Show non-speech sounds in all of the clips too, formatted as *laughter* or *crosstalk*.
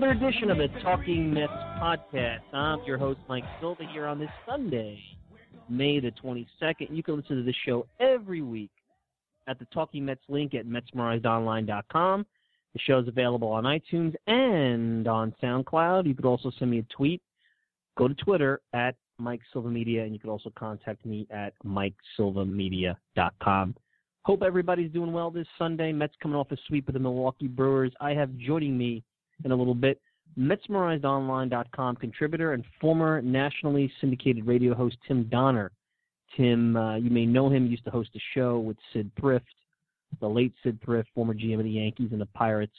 Another edition of the Talking Mets podcast. I'm your host, Mike Silva, here on this Sunday, May the 22nd. You can listen to the show every week at the Talking Mets link at MetsMerizedOnline.com. The show is available on iTunes and on SoundCloud. You could also send me a tweet. Go to Twitter at Mike Silva Media, and you can also contact me at MikeSilvaMedia.com. Hope everybody's doing well this Sunday. Mets coming off a sweep of the Milwaukee Brewers. I have joining me in a little bit MetsMerizedOnline.com contributor and former nationally syndicated radio host Tim Donner. Tim, uh, you may know him, used to host a show with Syd Thrift, the late Syd Thrift, former GM of the Yankees and the Pirates,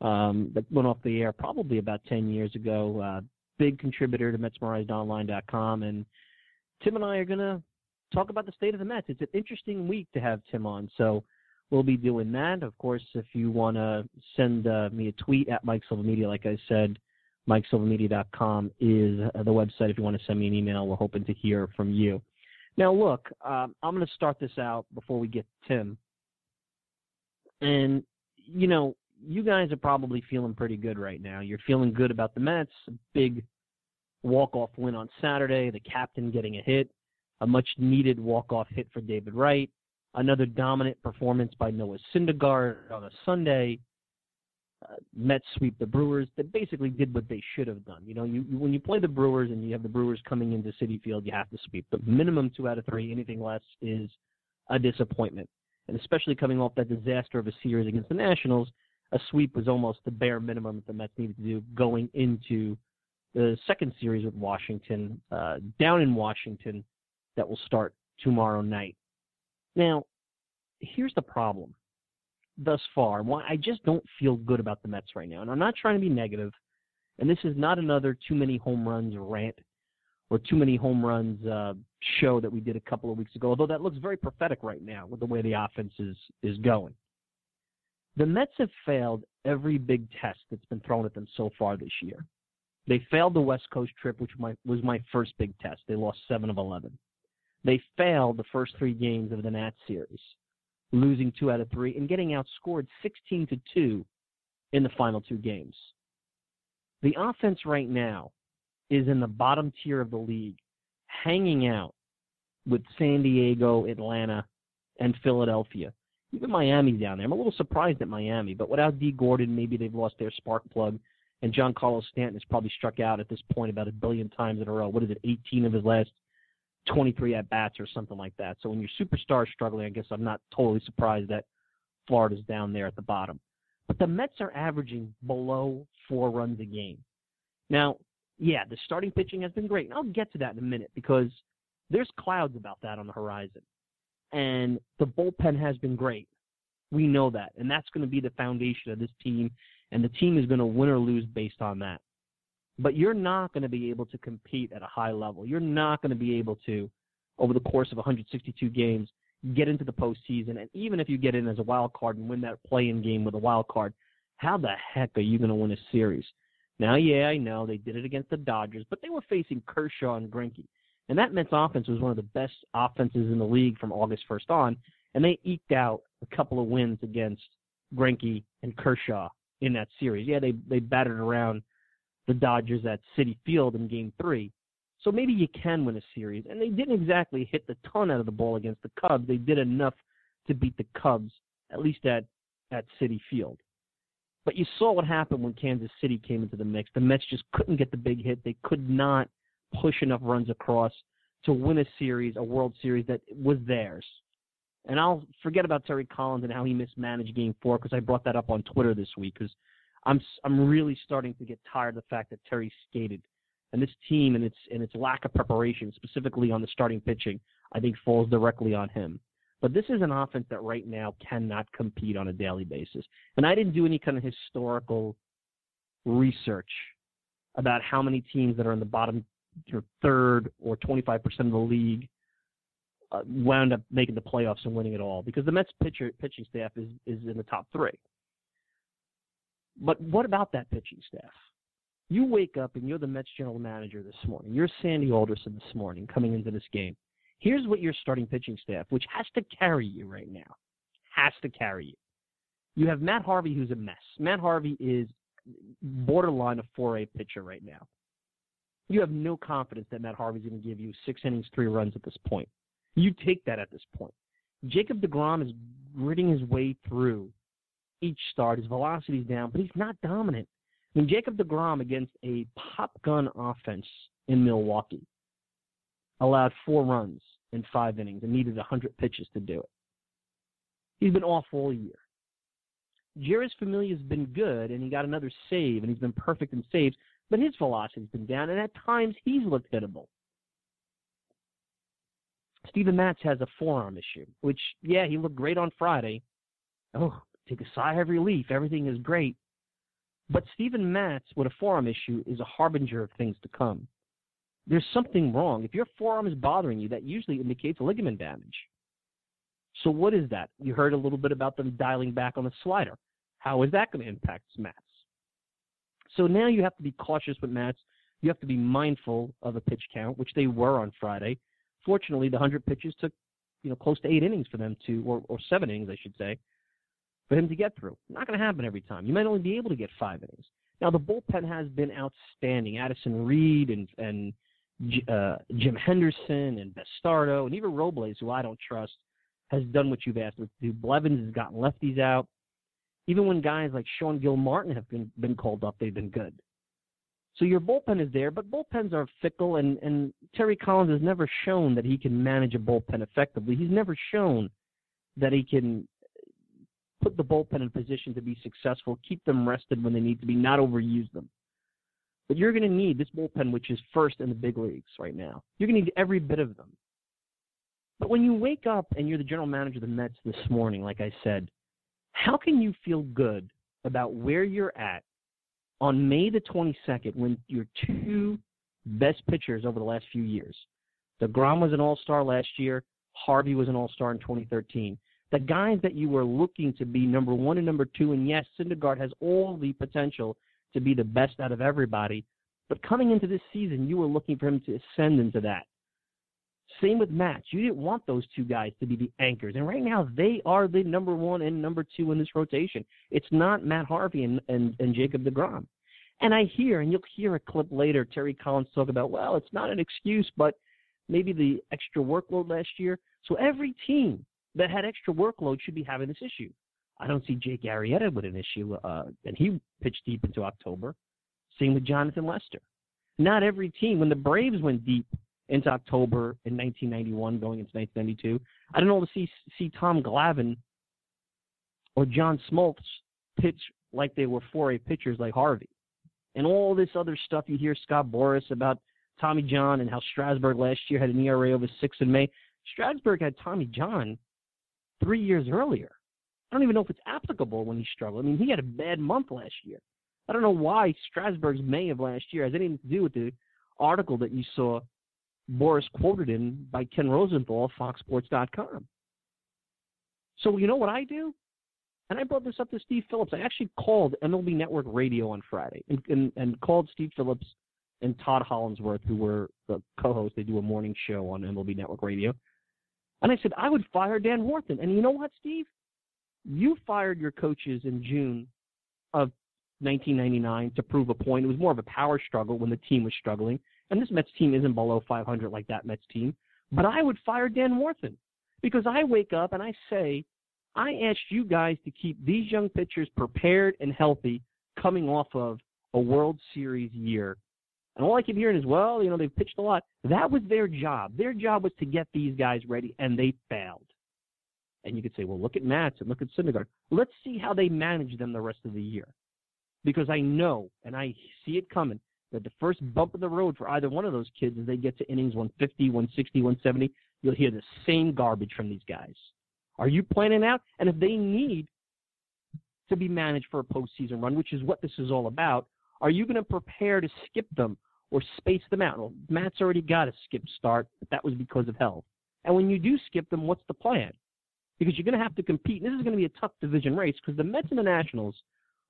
um, that went off the air probably about 10 years ago. Uh, big contributor to MetsMerizedOnline.com. And Tim and I are going to talk about the state of the Mets. It's an interesting week to have Tim on, so we'll be doing that. Of course, if you want to send uh, me a tweet at Mike Silva Media, like I said, MikeSilvaMedia.com is uh, the website. If you want to send me an email, we're hoping to hear from you. Now, look, um, I'm going to start this out before we get Tim. And, you know, you guys are probably feeling pretty good right now. You're feeling good about the Mets. Big walk-off win on Saturday. The captain getting a hit a much needed walk-off hit for David Wright, another dominant performance by Noah Syndergaard on a Sunday. Uh, Mets sweep the Brewers. They basically did what they should have done. You know, you, when you play the Brewers and you have the Brewers coming into Citi Field, you have to sweep. The minimum two out of three. Anything less is a disappointment. And especially coming off that disaster of a series against the Nationals, a sweep was almost the bare minimum that the Mets needed to do going into the second series with Washington, uh, down in Washington that will start tomorrow night. Now, here's the problem thus far. Why I just don't feel good about the Mets right now. And I'm not trying to be negative. negative, and this is not another too many home runs rant or too many home runs uh, show that we did a couple of weeks ago, although that looks very prophetic right now with the way the offense is, is going. The Mets have failed every big test that's been thrown at them so far this year. They failed the West Coast trip, which was my first big test. They lost 7 of 11. They failed the first three games of the Nats series, losing two out of three and getting outscored 16 to 2 in the final two games. The offense right now is in the bottom tier of the league, hanging out with San Diego, Atlanta, and Philadelphia. Even Miami's down there. I'm a little surprised at Miami, but without Dee Gordon, maybe they've lost their spark plug. And Giancarlo Stanton has probably struck out at this point about a billion times in a row. What is it, 18 of his last 23 at bats or something like that. So when your superstar is struggling, I guess I'm not totally surprised that Florida's down there at the bottom. But the Mets are averaging below four runs a game. Now, yeah, the starting pitching has been great. And I'll get to that in a minute because there's clouds about that on the horizon. And the bullpen has been great. We know that. And that's going to be the foundation of this team. And the team is going to win or lose based on that but you're not going to be able to compete at a high level. You're not going to be able to, over the course of 162 games, get into the postseason. And even if you get in as a wild card and win that play-in game with a wild card, how the heck are you going to win a series? Now, yeah, I know they did it against the Dodgers, but they were facing Kershaw and Greinke. And that Mets offense was one of the best offenses in the league from August 1st on, and they eked out a couple of wins against Greinke and Kershaw in that series. Yeah, they they battered around the Dodgers at Citi Field in Game Three. So maybe you can win a series. And they didn't exactly hit the ton out of the ball against the Cubs. They did enough to beat the Cubs, at least at at Citi Field. But you saw what happened when Kansas City came into the mix. The Mets just couldn't get the big hit. They could not push enough runs across to win a series, a World Series that was theirs. And I'll forget about Terry Collins and how he mismanaged Game Four because I brought that up on Twitter this week because I'm I'm really starting to get tired of the fact that Terry skated, and this team and its and its lack of preparation, specifically on the starting pitching, I think falls directly on him. But this is an offense that right now cannot compete on a daily basis. And I didn't do any kind of historical research about how many teams that are in the bottom or third or 25% of the league uh, wound up making the playoffs and winning it all because the Mets pitcher, pitching staff is, is in the top three. But what about that pitching staff? You wake up and you're the Mets general manager this morning. You're Sandy Alderson this morning coming into this game. Here's what your starting pitching staff, which has to carry you right now, has to carry you. You have Matt Harvey, who's a mess. Matt Harvey is borderline a 4A pitcher right now. You have no confidence that Matt Harvey's going to give you six innings, three runs at this point. You take that at this point. Jacob DeGrom is gritting his way through each start. His velocity's down, but he's not dominant. I mean, Jacob DeGrom against a pop gun offense in Milwaukee allowed four runs in five innings and needed 100 pitches to do it. He's been off all year. Jeurys Familia's been good, and he got another save, and he's been perfect in saves, but his velocity's been down, and at times he's looked hittable. Steven Matz has a forearm issue, which, yeah, he looked great on Friday. Oh, take a sigh of relief. Everything is great. But Steven Matz with a forearm issue is a harbinger of things to come. There's something wrong. If your forearm is bothering you, that usually indicates ligament damage. So what is that? You heard a little bit about them dialing back on the slider. How is that going to impact Matz? So now you have to be cautious with Matz. You have to be mindful of a pitch count, which they were on Friday. Fortunately, the 100 pitches took, you know, close to eight innings for them to, or, or seven innings, I should say, for him to get through. Not going to happen every time. You might only be able to get five innings. Now the bullpen has been outstanding. Addison Reed and and uh, Jim Henderson and Bastardo and even Robles, who I don't trust, has done what you've asked him to do. Blevins has gotten lefties out. Even when guys like Sean Gilmartin have been been called up, they've been good. So your bullpen is there, but bullpens are fickle, and, and Terry Collins has never shown that he can manage a bullpen effectively. He's never shown that he can put the bullpen in position to be successful, keep them rested when they need to be, not overuse them. But you're going to need this bullpen, which is first in the big leagues right now. You're going to need every bit of them. But when you wake up and you're the general manager of the Mets this morning, like I said, how can you feel good about where you're at on May the 22nd when your two best pitchers over the last few years, DeGrom was an all star last year, Harvey was an all star in 2013. The guys that you were looking to be number one and number two, and yes, Syndergaard has all the potential to be the best out of everybody. But coming into this season, you were looking for him to ascend into that. Same with Matz. You didn't want those two guys to be the anchors. And right now, they are the number one and number two in this rotation. It's not Matt Harvey and, and, and Jacob DeGrom. And I hear, and you'll hear a clip later, Terry Collins talk about, well, it's not an excuse, but maybe the extra workload last year. So every team that had extra workload should be having this issue. I don't see Jake Arrieta with an issue, uh, and he pitched deep into October. Same with Jonathan Lester. Not every team. When the Braves went deep into October in 1991, going into 1992, I don't know to see see Tom Glavine or John Smoltz pitch like they were 4A pitchers like Harvey, and all this other stuff you hear Scott Boras about Tommy John and how Strasburg last year had an ERA over six in May. Strasburg had Tommy John three years earlier. I don't even know if it's applicable when he struggled. I mean, he had a bad month last year. I don't know why Strasburg's May of last year has anything to do with the article that you saw Boras quoted in by Ken Rosenthal FoxSports.com. So you know what I do? And I brought this up to Steve Phillips. I actually called MLB Network Radio on Friday and, and, and called Steve Phillips and Todd Hollandsworth, who were the co-hosts. They do a morning show on MLB Network Radio. And I said, I would fire Dan Warthen. And you know what, Steve? You fired your coaches in June of 1999 to prove a point. It was more of a power struggle when the team was struggling. And this Mets team isn't below 500 like that Mets team. But I would fire Dan Warthen because I wake up and I say, I asked you guys to keep these young pitchers prepared and healthy coming off of a World Series year and all I keep hearing is, well, you know, they've pitched a lot. That was their job. Their job was to get these guys ready, and they failed. And you could say, well, look at Matz and look at Syndergaard. Let's see how they manage them the rest of the year. Because I know, and I see it coming, that the first bump in the road for either one of those kids as they get to innings 150, 160, 170, you'll hear the same garbage from these guys. Are you planning out? And if they need to be managed for a postseason run, which is what this is all about, are you going to prepare to skip them or space them out. Well, Matz already got a skip start, but that was because of health. And when you do skip them, what's the plan? Because you're going to have to compete. And this is going to be a tough division race because the Mets and the Nationals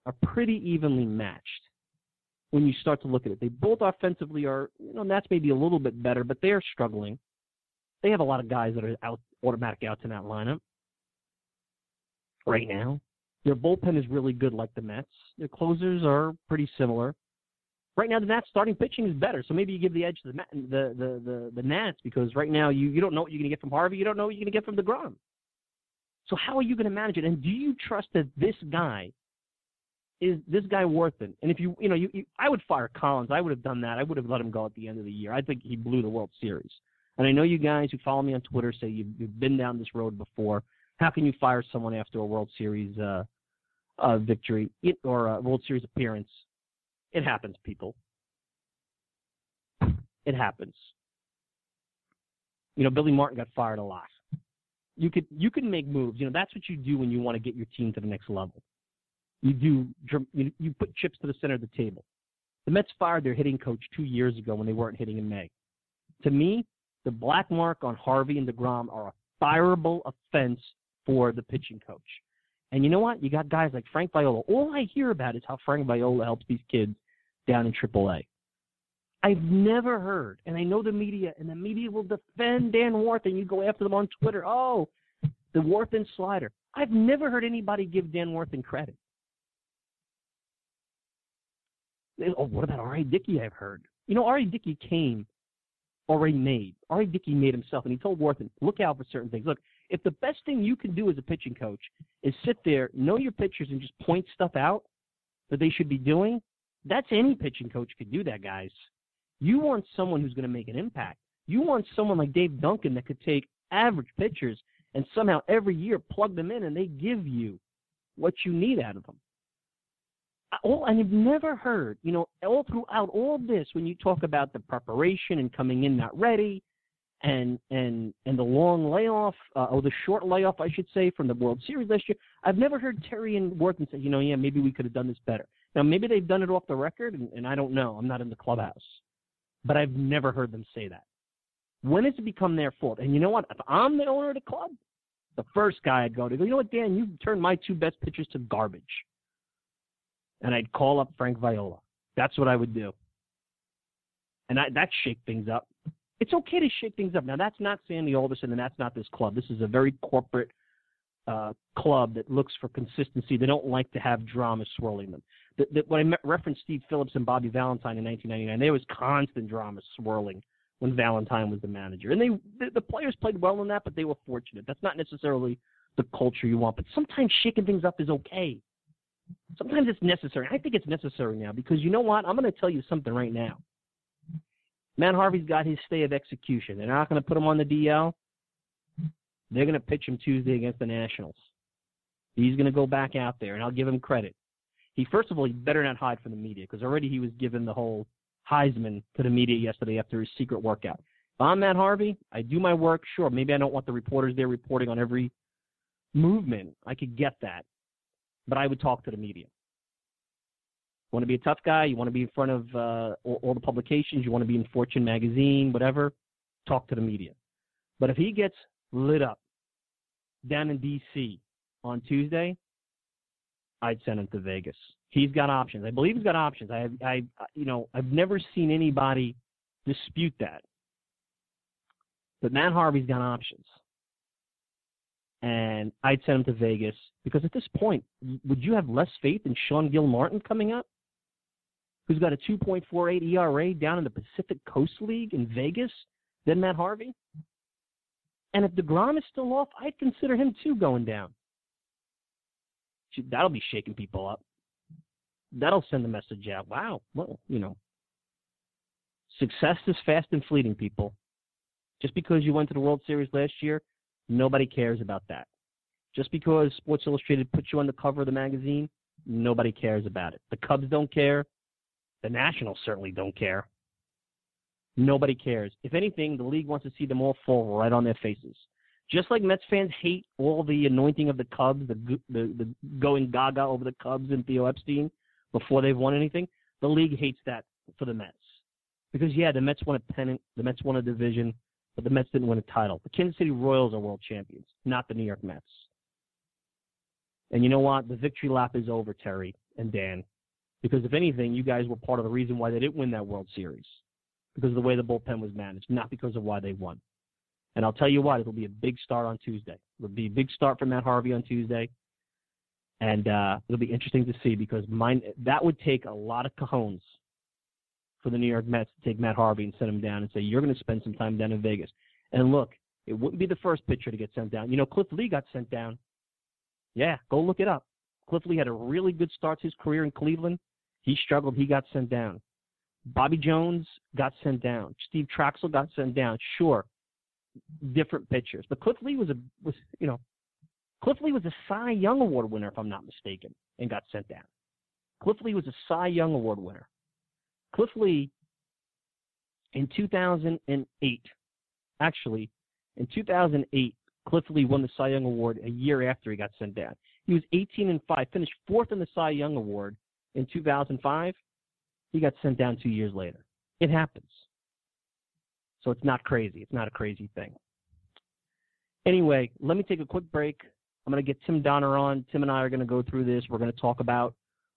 are pretty evenly matched when you start to look at it. They both offensively are, you know, Nats maybe a little bit better, but they're struggling. They have a lot of guys that are out automatic outs in that lineup right now. Their bullpen is really good, like the Mets. Their closers are pretty similar. Right now, the Nats starting pitching is better, so maybe you give the edge to the the the the, the Nats because right now you you don't know what you're going to get from Harvey, you don't know what you're going to get from Degrom. So how are you going to manage it? And do you trust that this guy is this guy worth it? And if you you know you, you I would fire Collins, I would have done that. I would have let him go at the end of the year. I think he blew the World Series. And I know you guys who follow me on Twitter say you've, you've been down this road before. How can you fire someone after a World Series uh, uh, victory or a World Series appearance? It happens, people. It happens. You know, Billy Martin got fired a lot. You could you can make moves. You know, that's what you do when you want to get your team to the next level. You do you, you put chips to the center of the table. The Mets fired their hitting coach two years ago when they weren't hitting in May. To me, the black mark on Harvey and DeGrom are a fireable offense for the pitching coach. And you know what? You got guys like Frank Viola. All I hear about is how Frank Viola helps these kids down in AAA. I've never heard, and I know the media, and the media will defend Dan Warthen. You go after them on Twitter. Oh, the Warthen slider. I've never heard anybody give Dan Warthen credit. Oh, what about R.A. Dickey? I've heard. You know, R.A. Dickey came already made. R.A. Dickey made himself, and he told Warthen, look out for certain things. Look, if the best thing you can do as a pitching coach is sit there, know your pitchers, and just point stuff out that they should be doing, that's any pitching coach could do that, guys. You want someone who's going to make an impact. You want someone like Dave Duncan that could take average pitchers and somehow every year plug them in and they give you what you need out of them. All, and I've never heard, you know, all throughout all this, when you talk about the preparation and coming in not ready, and and and the long layoff, uh, or the short layoff, I should say, from the World Series last year, I've never heard Terry and Warthen say, you know, yeah, maybe we could have done this better. Now, maybe they've done it off the record, and, and I don't know. I'm not in the clubhouse, but I've never heard them say that. When has it become their fault? And you know what? If I'm the owner of the club, the first guy I'd go to go, you know what, Dan, you turned my two best pitchers to garbage and I'd call up Frank Viola. That's what I would do. And I, that shake things up. It's okay to shake things up. Now, that's not Sandy Alderson, and that's not this club. This is a very corporate uh, club that looks for consistency. They don't like to have drama swirling them. The, the, when I referenced Steve Phillips and Bobby Valentine in 1999, there was constant drama swirling when Valentine was the manager. And they the, the players played well in that, but they were fortunate. That's not necessarily the culture you want. But sometimes shaking things up is okay. Sometimes it's necessary. I think it's necessary now because you know what? I'm going to tell you something right now. Matt Harvey's got his stay of execution. They're not going to put him on the DL. They're going to pitch him Tuesday against the Nationals. He's going to go back out there, and I'll give him credit. He first of all, he better not hide from the media because already he was given the whole Heisman to the media yesterday after his secret workout. If I'm Matt Harvey, I do my work. Sure, maybe I don't want the reporters there reporting on every movement. I could get that but I would talk to the media. You want to be a tough guy? You want to be in front of uh, all, all the publications? You want to be in Fortune magazine, whatever? Talk to the media. But if he gets lit up down in D.C. on Tuesday, I'd send him to Vegas. He's got options. I believe he's got options. I, I, you know, I've never seen anybody dispute that. But Matt Harvey's got options and I'd send him to Vegas because at this point, would you have less faith in Sean Gilmartin coming up, who's got a 2.48 ERA down in the Pacific Coast League in Vegas, than Matt Harvey? And if DeGrom is still off, I'd consider him too going down. That'll be shaking people up. That'll send the message out. Wow, well, you know, success is fast and fleeting, people. Just because you went to the World Series last year Nobody cares about that. Just because Sports Illustrated put you on the cover of the magazine, nobody cares about it. The Cubs don't care. The Nationals certainly don't care. Nobody cares. If anything, the league wants to see them all fall right on their faces. Just like Mets fans hate all the anointing of the Cubs, the the, the going gaga over the Cubs and Theo Epstein before they've won anything, the league hates that for the Mets. Because yeah, the Mets won a pennant, the Mets won a division, but the Mets didn't win a title. The Kansas City Royals are world champions, not the New York Mets. And you know what? The victory lap is over, Terry and Dan. Because if anything, you guys were part of the reason why they didn't win that World Series. Because of the way the bullpen was managed, not because of why they won. And I'll tell you what, it'll be a big start on Tuesday. It'll be a big start for Matt Harvey on Tuesday. and uh, it'll be interesting to see because mine that would take a lot of cajones for the New York Mets to take Matt Harvey and send him down and say you're going to spend some time down in Vegas. And look, it wouldn't be the first pitcher to get sent down. You know, Cliff Lee got sent down. Yeah, go look it up. Cliff Lee had a really good start to his career in Cleveland. He struggled. He got sent down. Bobby Jones got sent down. Steve Trachsel got sent down. Sure, different pitchers, but Cliff Lee was a was you know, Cliff Lee was a Cy Young Award winner if I'm not mistaken, and got sent down. Cliff Lee was a Cy Young Award winner. Cliff Lee in 2008, actually, in 2008, Cliff Lee won the Cy Young Award a year after he got sent down. He was 18 and 5, finished fourth in the Cy Young Award in 2005. He got sent down two years later. It happens. So it's not crazy. It's not a crazy thing. Anyway, let me take a quick break. I'm going to get Tim Donner on. Tim and I are going to go through this. We're going to talk about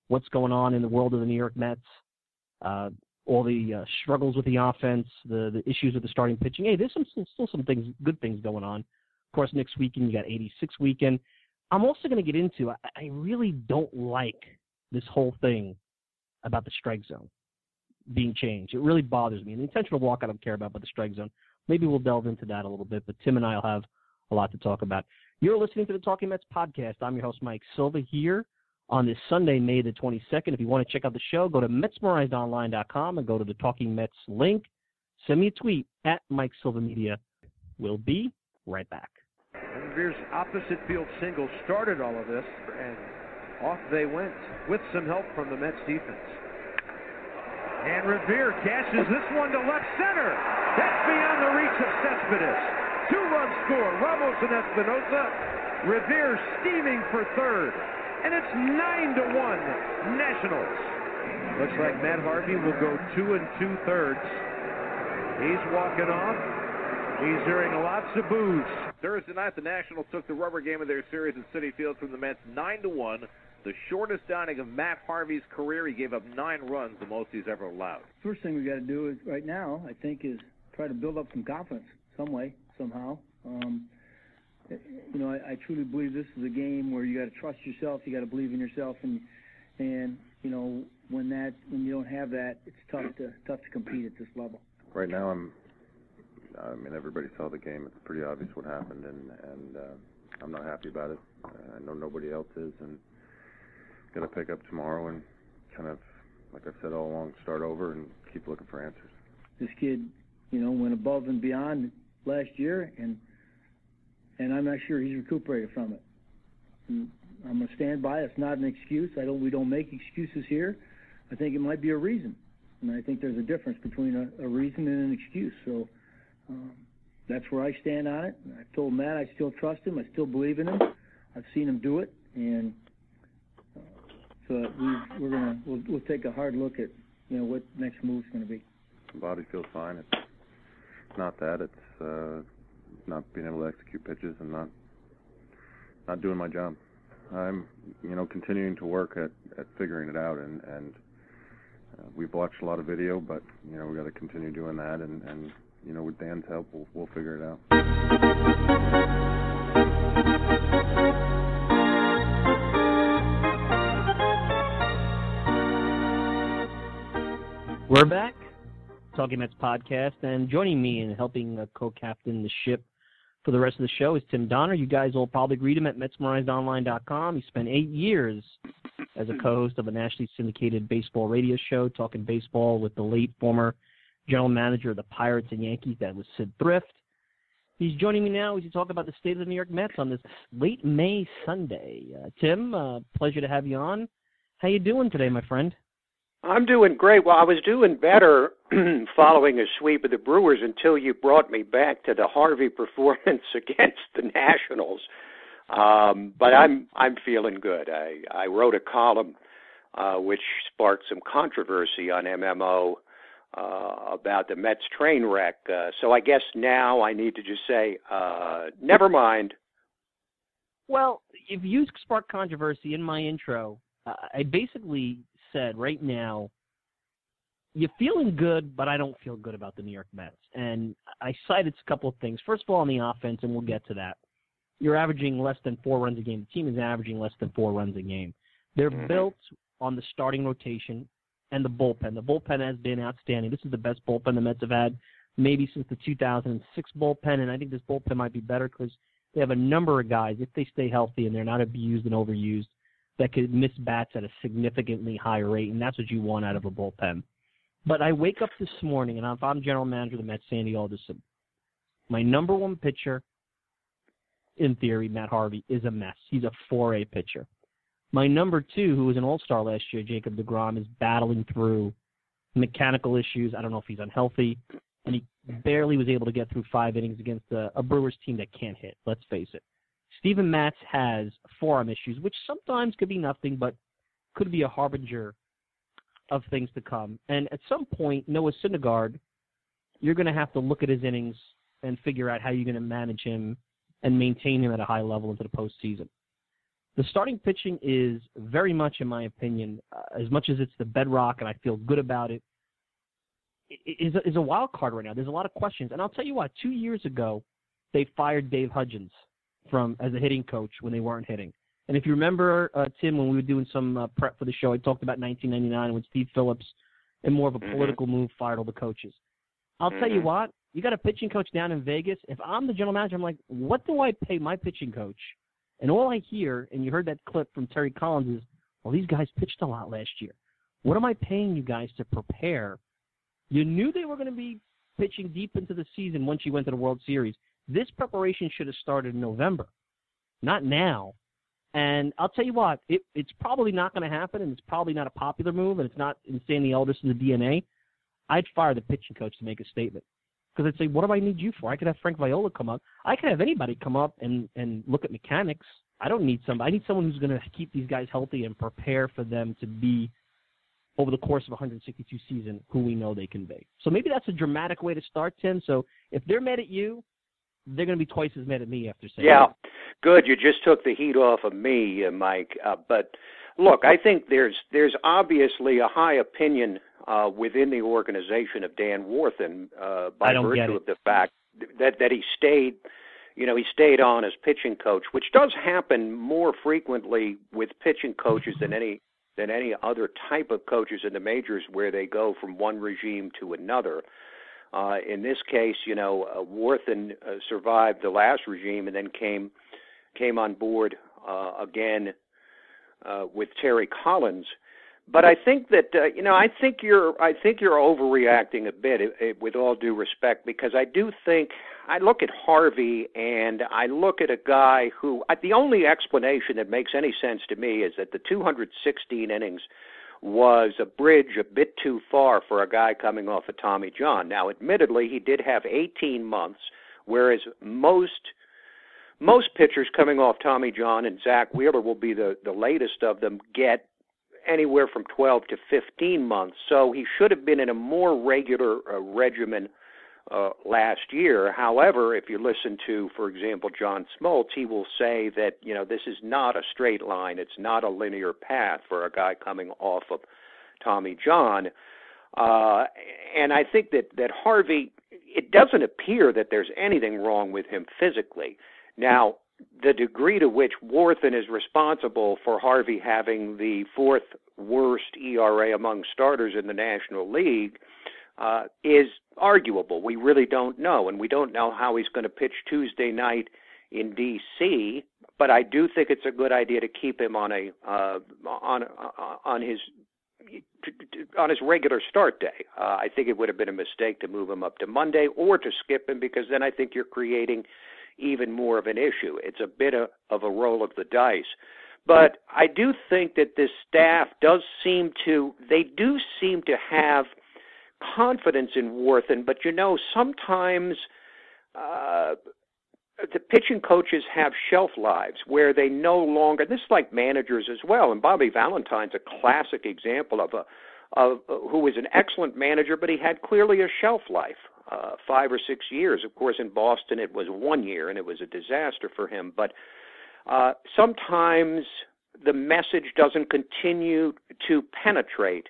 what's going on in the world of the New York Mets, uh, all the uh, struggles with the offense, the the issues with the starting pitching. Hey, there's some still some things, good things going on. Of course, next weekend you got 86 weekend. I'm also going to get into. I, I really don't like this whole thing about the strike zone being changed. It really bothers me. And the intentional walk I don't care about, but the strike zone. Maybe we'll delve into that a little bit. But Tim and I will have a lot to talk about. You're listening to the Talking Mets podcast. I'm your host Mike Silva here on this Sunday, May the 22nd. If you want to check out the show, go to MetsMerizedOnline.com and go to the Talking Mets link. Send me a tweet at Mike Silva Media. We'll be right back. Revere's opposite field single started all of this, and off they went with some help from the Mets defense. And Revere cashes this one to left center. That's beyond the reach of Cespedes. Two runs score. Ramos and Espinosa. Revere steaming for third. And it's 9 to 1 Nationals. Looks like Matt Harvey will go two and two thirds. He's walking off. He's hearing lots of boos. Thursday night, the Nationals took the rubber game of their series at Citi Field from the Mets 9 to 1 the shortest outing of Matt Harvey's career. He gave up nine runs, the most he's ever allowed. First thing we got to do is right now, I think, is try to build up some confidence some way, somehow. Um, you know, I, I truly believe this is a game where you got to trust yourself, you got to believe in yourself, and and you know when that when you don't have that, it's tough to tough to compete at this level. Right now, I'm. I mean, everybody saw the game. It's pretty obvious what happened, and and uh, I'm not happy about it. Uh, I know nobody else is, and got to pick up tomorrow and kind of, like I said all along, start over and keep looking for answers. This kid, you know, went above and beyond last year, and and I'm not sure he's recuperated from it. And I'm gonna stand by. It's not an excuse. I don't. We don't make excuses here. I think it might be a reason, and I think there's a difference between a, a reason and an excuse. So. Um, that's where I stand on it. I told Matt I still trust him. I still believe in him. I've seen him do it, and but we we're gonna we'll, we'll take a hard look at you know what next move's to be. The body feels fine. It's not that. It's uh, not being able to execute pitches and not not doing my job. I'm you know continuing to work at at figuring it out and and uh, we've watched a lot of video, but you know we got to continue doing that and and you know with Dan's help we'll we'll figure it out. We're back, Talking Mets podcast, and joining me in helping uh, co-captain the ship for the rest of the show is Tim Donner. You guys will probably read him at MetsMerizedOnline.com. He spent eight years as a co-host of a nationally syndicated baseball radio show, talking baseball with the late former general manager of the Pirates and Yankees, that was Syd Thrift. He's joining me now as we talk about the state of the New York Mets on this late May Sunday. Uh, Tim, uh, pleasure to have you on. How you doing today, my friend? I'm doing great. Well, I was doing better *clears throat* following a sweep of the Brewers until you brought me back to the Harvey performance *laughs* against the Nationals. Um, but I'm I'm feeling good. I I wrote a column uh, which sparked some controversy on MMO uh, about the Mets train wreck. Uh, so I guess now I need to just say, uh, never mind. Well, if you spark controversy in my intro, uh, I basically said right now, you're feeling good, but I don't feel good about the New York Mets. And I cited a couple of things. First of all, on the offense, and we'll get to that. you're averaging less than four runs a game. The team is averaging less than four runs a game. They're Mhm. built on the starting rotation and the bullpen. The bullpen has been outstanding. This is the best bullpen the Mets have had maybe since the 2006 bullpen, and I think this bullpen might be better because they have a number of guys, if they stay healthy and they're not abused and overused, that could miss bats at a significantly higher rate, and that's what you want out of a bullpen. But I wake up this morning, and if I'm general manager of the Mets, Sandy Alderson, my number one pitcher, in theory, Matt Harvey, is a mess. He's a 4A pitcher. My number two, who was an All-Star last year, Jacob DeGrom, is battling through mechanical issues. I don't know if he's unhealthy, and he barely was able to get through five innings against a, a Brewers team that can't hit. Let's face it. Steven Matz has forearm issues, which sometimes could be nothing, but could be a harbinger of things to come. And at some point, Noah Syndergaard, you're going to have to look at his innings and figure out how you're going to manage him and maintain him at a high level into the postseason. The starting pitching is very much, in my opinion, uh, as much as it's the bedrock and I feel good about it, is a, is a wild card right now. There's a lot of questions, and I'll tell you what. Two years ago, they fired Dave Hudgens from as a hitting coach when they weren't hitting. And if you remember, uh, Tim, when we were doing some uh, prep for the show, I talked about 1999 when Steve Phillips, in more of a Mhm. political move, fired all the coaches. I'll tell you Mhm. what, you got a pitching coach down in Vegas. If I'm the general manager, I'm like, what do I pay my pitching coach? And all I hear, and you heard that clip from Terry Collins, is, well, these guys pitched a lot last year. What am I paying you guys to prepare? You knew they were going to be pitching deep into the season once you went to the World Series. This preparation should have started in November, not now. And I'll tell you what, it, it's probably not going to happen, and it's probably not a popular move, and it's not insane. The eldest in Sandy Alderson's DNA. I'd fire the pitching coach to make a statement. Because I'd say, what do I need you for? I could have Frank Viola come up. I could have anybody come up and, and look at mechanics. I don't need somebody. I need someone who's going to keep these guys healthy and prepare for them to be, over the course of 162 season, who we know they can be. So maybe that's a dramatic way to start, Tim. So if they're mad at you, they're going to be twice as mad at me after saying Yeah, that. good. You just took the heat off of me, uh, Mike. Uh, but look, I think there's there's obviously a high opinion uh, within the organization of Dan Warthen uh, by I don't get virtue of the fact that that he stayed. You know, he stayed on as pitching coach, which does happen more frequently with pitching coaches than any than any other type of coaches in the majors, where they go from one regime to another. Uh, in this case, you know, uh, Warthen uh, survived the last regime and then came came on board uh, again uh, with Terry Collins. But I think that uh, you know I think you're I think you're overreacting a bit, uh, uh, with all due respect, because I do think I look at Harvey and I look at a guy who uh, the only explanation that makes any sense to me is that the 216 innings was a bridge a bit too far for a guy coming off of Tommy John. Now, admittedly, he did have 18 months, whereas most most pitchers coming off Tommy John and Zack Wheeler will be the the latest of them get anywhere from 12 to 15 months. So he should have been in a more regular uh, regimen uh, last year. However, if you listen to, for example, John Smoltz, he will say that you know this is not a straight line. It's not a linear path for a guy coming off of Tommy John. Uh, and I think that that Harvey, it doesn't appear that there's anything wrong with him physically. Now, the degree to which Warthen is responsible for Harvey having the fourth worst ERA among starters in the National League uh, is arguable. We really don't know, and we don't know how he's going to pitch Tuesday night in D.C. But I do think it's a good idea to keep him on a uh, on uh, on his on his regular start day. Uh, I think it would have been a mistake to move him up to Monday or to skip him because then I think you're creating even more of an issue. It's a bit of, of a roll of the dice. But I do think that this staff does seem to they do seem to have confidence in Warthen, but you know sometimes uh, the pitching coaches have shelf lives where they no longer. This is like managers as well, and Bobby Valentine's a classic example of a of who was an excellent manager, but he had clearly a shelf life, uh, five or six years. Of course, in Boston it was one year, and it was a disaster for him. But uh, sometimes the message doesn't continue to penetrate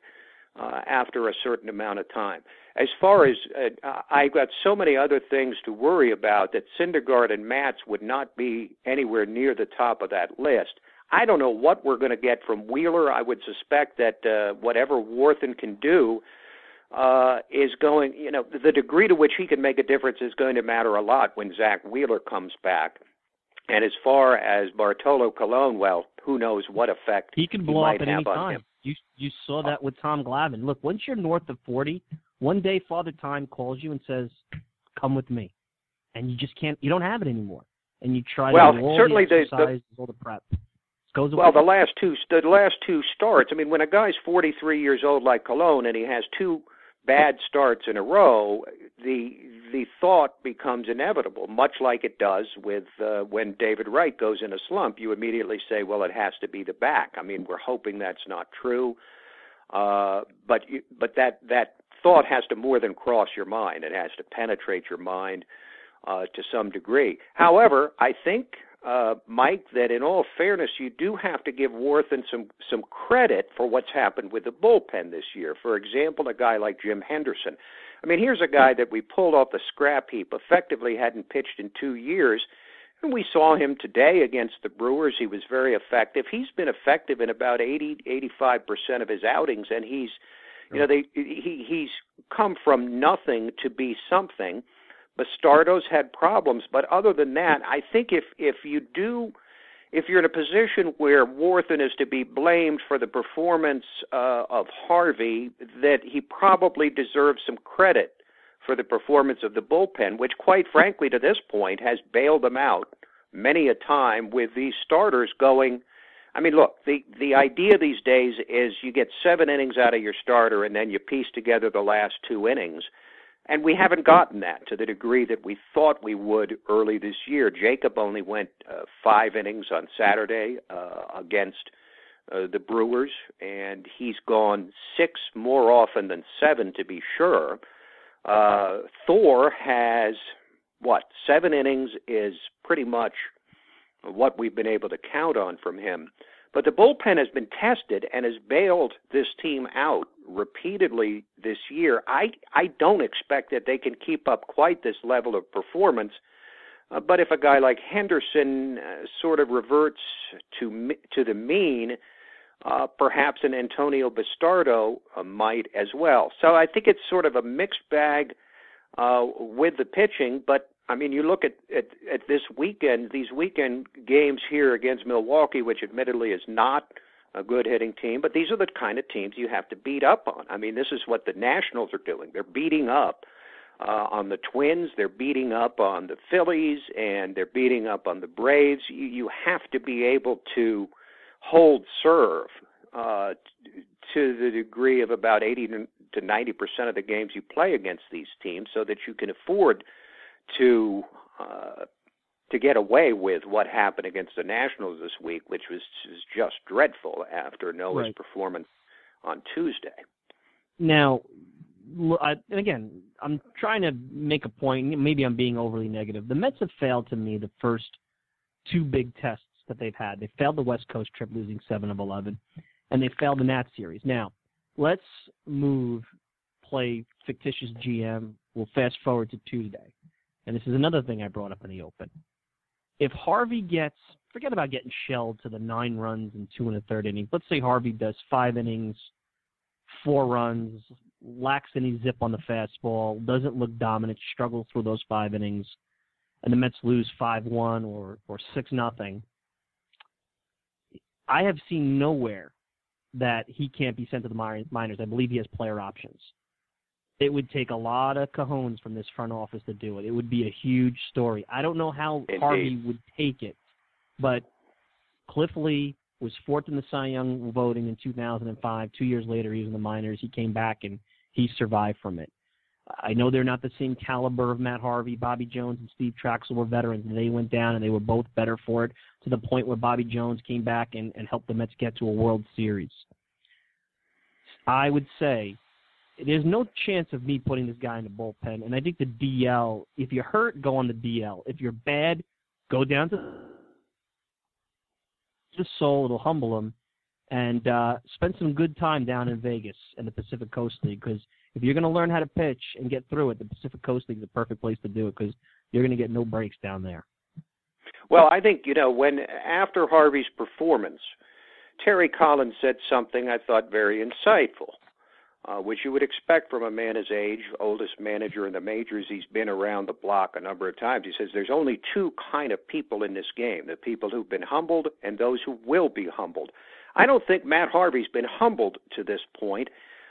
uh, after a certain amount of time. As far as uh, I've got so many other things to worry about that Syndergaard and Matz would not be anywhere near the top of that list. I don't know what we're going to get from Wheeler. I would suspect that uh, whatever Warthen can do uh, is going, you know, the degree to which he can make a difference is going to matter a lot when Zack Wheeler comes back. And as far as Bartolo Colon, well, who knows what effect he can blow he up at any time. Him. You you saw that with Tom Glavine. Look, once you're north of 40, one day Father Time calls you and says, "Come with me," and you just can't. You don't have it anymore, and you try well, to do all certainly the exercises, the, all the prep. Goes well, the last two the last two starts. I mean, when a guy's 43 years old like Colon and he has two bad starts in a row, the the thought becomes inevitable, much like it does with uh, when David Wright goes in a slump. You immediately say, "Well, it has to be the back." I mean, we're hoping that's not true, uh, but you, but that that thought has to more than cross your mind; it has to penetrate your mind uh, to some degree. However, I think uh, Mike, that in all fairness, you do have to give Warthen some some credit for what's happened with the bullpen this year. For example, a guy like Jim Henderson. I mean, here's a guy that we pulled off the scrap heap, effectively hadn't pitched in two years. And we saw him today against the Brewers. He was very effective. He's been effective in about 80, 85% of his outings, and he's, you know, they he he's come from nothing to be something. Bastardo's had problems, but other than that, I think if if you do, if you're in a position where Warthen is to be blamed for the performance uh, of Harvey, that he probably deserves some credit for the performance of the bullpen, which, quite frankly, to this point, has bailed them out many a time with these starters going. I mean, look, the the idea these days is you get seven innings out of your starter, and then you piece together the last two innings. And we haven't gotten that to the degree that we thought we would early this year. Jacob only went uh, five innings on Saturday uh, against uh, the Brewers, and he's gone six more often than seven, to be sure. Uh, Thor has, what, seven innings is pretty much what we've been able to count on from him. But the bullpen has been tested and has bailed this team out repeatedly this year. I I don't expect that they can keep up quite this level of performance. Uh, but if a guy like Henderson uh, sort of reverts to to the mean, uh, perhaps an Antonio Bastardo uh, might as well. So I think it's sort of a mixed bag uh, with the pitching, but I mean, you look at, at at this weekend, these weekend games here against Milwaukee, which admittedly is not a good hitting team, but these are the kind of teams you have to beat up on. I mean, this is what the Nationals are doing. They're beating up uh, on the Twins, they're beating up on the Phillies, and they're beating up on the Braves. You, you have to be able to hold serve uh, to the degree of about 80 to 90 percent of the games you play against these teams, so that you can afford to uh, to get away with what happened against the Nationals this week, which was, just dreadful after Noah's right. performance on Tuesday. Now, I, and again, I'm trying to make a point. Maybe I'm being overly negative. The Mets have failed to me the first two big tests that they've had. They failed the West Coast trip, losing seven of eleven, and they failed the Nat series. Now, let's move, play fictitious GM. We'll fast forward to Tuesday and this is another thing I brought up in the open. If Harvey gets, forget about getting shelled to the nine runs in two and a third innings. Let's say Harvey does five innings, four runs, lacks any zip on the fastball, doesn't look dominant, struggles through those five innings, and the Mets lose five one or or six nothing. I have seen nowhere that he can't be sent to the minors. I believe he has player options it would take a lot of cajones from this front office to do it. It would be a huge story. I don't know how Indeed. Harvey would take it, but Cliff Lee was fourth in the Cy Young voting in 2005. Two years later, he was in the minors. He came back and he survived from it. I know they're not the same caliber of Matt Harvey. Bobby Jones and Steve Trachsel were veterans, and they went down, and they were both better for it to the point where Bobby Jones came back and, and helped the Mets get to a World Series. I would say there's no chance of me putting this guy in the bullpen. And I think the DL, if you're hurt, go on the DL. If you're bad, go down to the soul. It'll humble him. and uh, spend some good time down in Vegas and the Pacific Coast League because if you're going to learn how to pitch and get through it, the Pacific Coast League is the perfect place to do it because you're going to get no breaks down there. Well, I think you know when after Harvey's performance, Terry Collins said something I thought very insightful, uh, which you would expect from a man his age, oldest manager in the majors. He's been around the block a number of times. He says there's only two kind of people in this game: the people who've been humbled and those who will be humbled. I don't think Matt Harvey's been humbled to this point.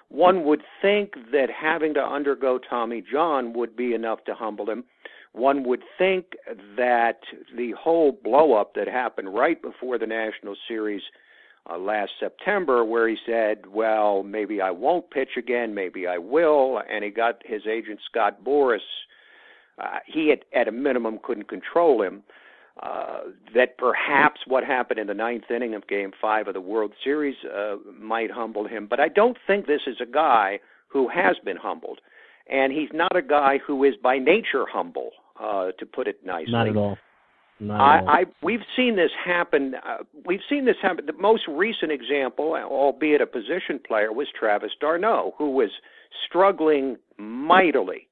One would think that having to undergo Tommy John would be enough to humble him. One would think that the whole blowup that happened right before the National Series uh, last September, where he said, "Well, maybe I won't pitch again, maybe I will," and he got his agent Scott Boras. Uh, he had, at a minimum, couldn't control him. Uh, that perhaps what happened in the ninth inning of Game Five of the World Series uh, might humble him, but I don't think this is a guy who has been humbled, and he's not a guy who is by nature humble, uh, to put it nicely. Not at all. I. I we've seen this happen. Uh, we've seen this happen. The most recent example, albeit a position player, was Travis d'Arnaud, who was struggling mightily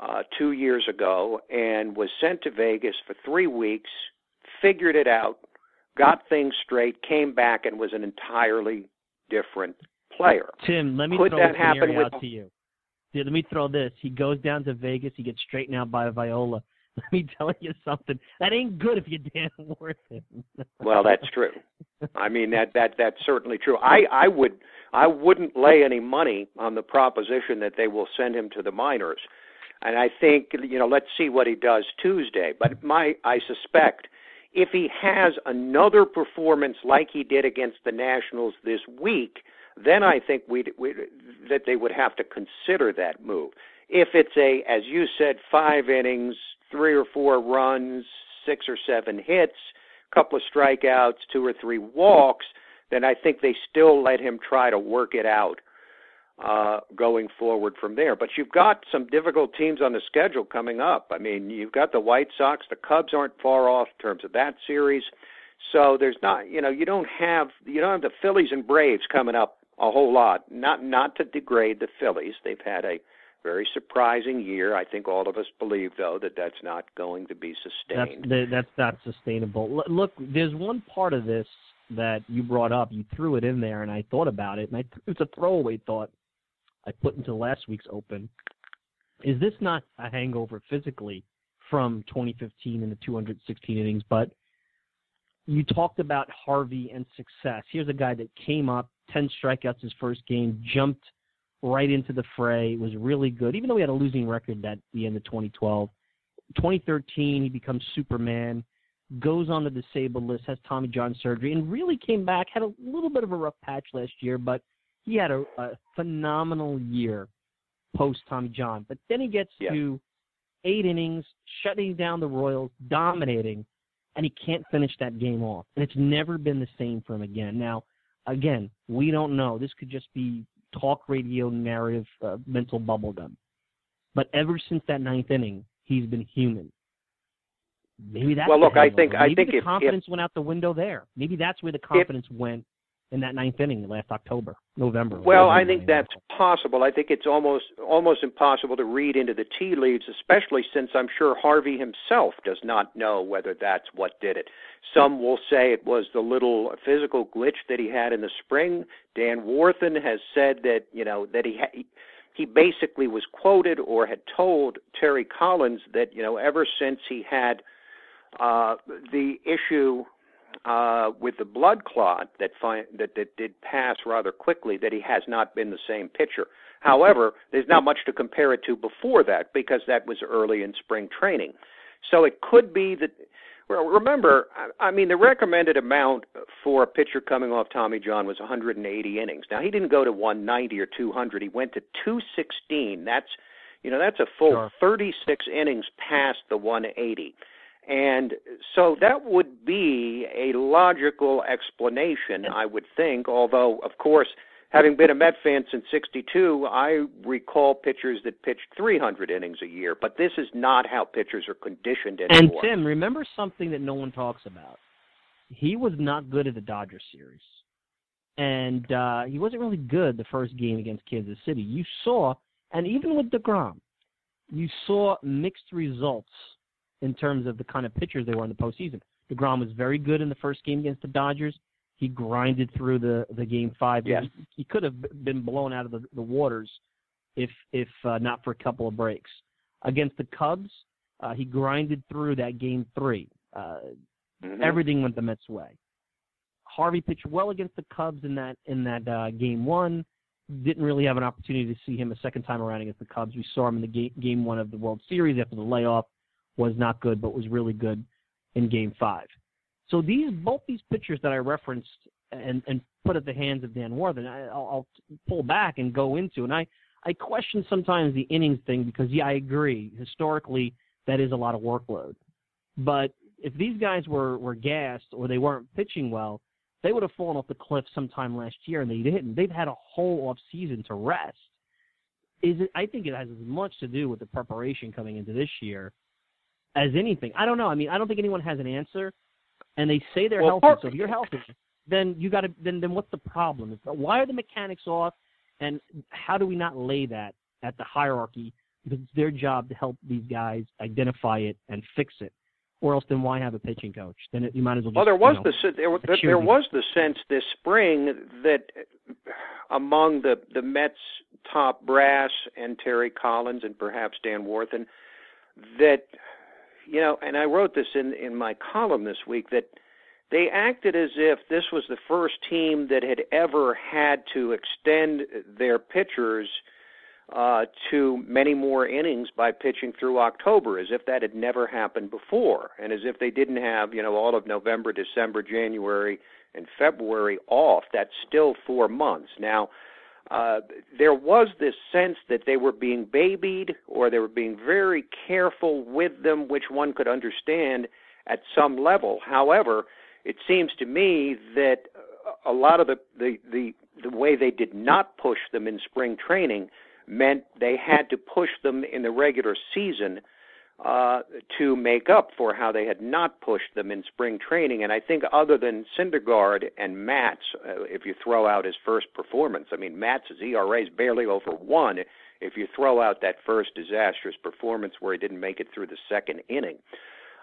uh, two years ago and was sent to Vegas for three weeks, figured it out, got things straight, came back, and was an entirely different player. Tim, let me Could throw that happen with- out to you. Yeah, let me throw this. He goes down to Vegas. He gets straightened out by Viola. *laughs* Let me tell you something. That ain't good if you're Dan Warthen. Well, that's *laughs* true. I mean that that that's certainly true. I I would I wouldn't lay any money on the proposition that they will send him to the minors. And I think you know, let's see what he does Tuesday. But my I suspect if he has another performance like he did against the Nationals this week, then I think we'd, we that they would have to consider that move. If it's a, as you said, five innings, three or four runs, six or seven hits, a couple of strikeouts, two or three walks, then I think they still let him try to work it out uh, going forward from there. But you've got some difficult teams on the schedule coming up. I mean, you've got the White Sox, the Cubs aren't far off in terms of that series. So there's not, you know, you don't have you don't have the Phillies and Braves coming up a whole lot. Not not to degrade the Phillies, they've had a very surprising year. I think all of us believe, though, that that's not going to be That's sustained. that- that's not sustainable. Look, there's one part of this that you brought up. You threw it in there, and I thought about it, and I it's a throwaway thought I put into last week's Open. Is this not a hangover physically from 2015 and the 216 innings? But you talked about Harvey and success. Here's a guy that came up, 10 strikeouts his first game, jumped right into the fray, was really good, even though he had a losing record at the end of 2012. 2013, he becomes Superman, goes on the disabled list, has Tommy John surgery, and really came back. Had a little bit of a rough patch last year, but he had a, a phenomenal year post Tommy John. But then he gets Yeah. to eight innings, shutting down the Royals, dominating, and he can't finish that game off. And it's never been the same for him again. Now, again, we don't know. This could just be talk radio narrative, uh, mental bubblegum. But ever since that ninth inning, he's been human. Maybe that's Well, look, I think- I Maybe think the if- if- confidence went out the window there. Maybe that's where the confidence went in that ninth inning last October, November. Well, I think that's possible. I think it's almost almost impossible to read into the tea leaves, especially since I'm sure Harvey himself does not know whether that's what did it. Some will say it was the little physical glitch that he had in the spring. Dan Warthen has said that you know that he ha- he basically was quoted or had told Terry Collins that you know ever since he had uh, the issue uh, with the blood clot that, fi- that that did pass rather quickly, that he has not been the same pitcher. However, there's not much to compare it to before that because that was early in spring training. So it could be that. Well, remember, I, I mean, the recommended amount for a pitcher coming off Tommy John was 180 innings. Now he didn't go to 190 or 200. He went to 216. That's, you know, that's a full Sure. 36 innings past the 180. And so that would be a logical explanation, I would think, although, of course, having been a Met fan since 62, I recall pitchers that pitched 300 innings a year, but this is not how pitchers are conditioned anymore. And. Tim, remember something that no one talks about. He was not good at the Dodgers series. and uh, he wasn't really good the first game against Kansas City. You saw, and even with Degrom, you saw mixed results in terms of the kind of pitchers they were in the postseason. Degrom was very good in the first game against the Dodgers. He grinded through the the game five. Yes. He, he could have been blown out of the, the waters if if uh, not for a couple of breaks. Against the Cubs, uh, he grinded through that game three. Uh, Mhm. Everything went the Mets' way. Harvey pitched well against the Cubs in that in that uh, game one. Didn't really have an opportunity to see him a second time around against the Cubs. We saw him in the game, game one of the World Series after the layoff. Was not good, but was really good in Game Five. So these both these pitchers that I referenced and and put at the hands of Dan Warthen, I, I'll, I'll pull back and go into. And I I question sometimes the innings thing because yeah, I agree. Historically, that is a lot of workload. But if these guys were were gassed or they weren't pitching well, they would have fallen off the cliff sometime last year, and they didn't. They've had a whole off season to rest. Is it? I think it has as much to do with the preparation coming into this year as anything. I don't know. I mean, I don't think anyone has an answer, and they say they're Well, healthy. So if you're healthy, then you got to. Then then what's the problem? Why are the mechanics off? And how do we not lay that at the hierarchy? Because it's their job to help these guys identify it and fix it. Or else, then why have a pitching coach? Then it, you might as well. Just, Well, there was you know, the there, there, there was the sense this spring that among the the Mets top brass and Terry Collins and perhaps Dan Warthen that you know, and I wrote this in in my column this week that they acted as if this was the first team that had ever had to extend their pitchers uh, to many more innings by pitching through October, as if that had never happened before, and as if they didn't have, you know, all of November, December, January, and February off. That's still four months. Now, uh, there was this sense that they were being babied or they were being very careful with them, which one could understand at some level. However, it seems to me that a lot of the, the, the, the way they did not push them in spring training meant they had to push them in the regular season uh, to make up for how they had not pushed them in spring training. And I think, other than Syndergaard and Matz, uh, if you throw out his first performance, I mean, Matz's ERA is barely over one if you throw out that first disastrous performance where he didn't make it through the second inning.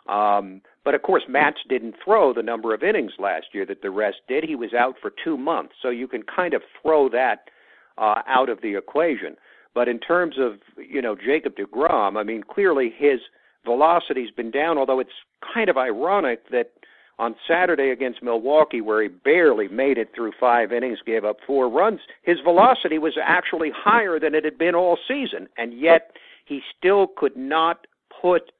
Um, but of course, Matz didn't throw the number of innings last year that the rest did. He was out for two months, so you can kind of throw that uh, out of the equation. But in terms of you know Jacob Degrom, I mean clearly his velocity's been down. Although it's kind of ironic that on Saturday against Milwaukee, where he barely made it through five innings, gave up four runs, his velocity was actually higher than it had been all season, and yet he still could not put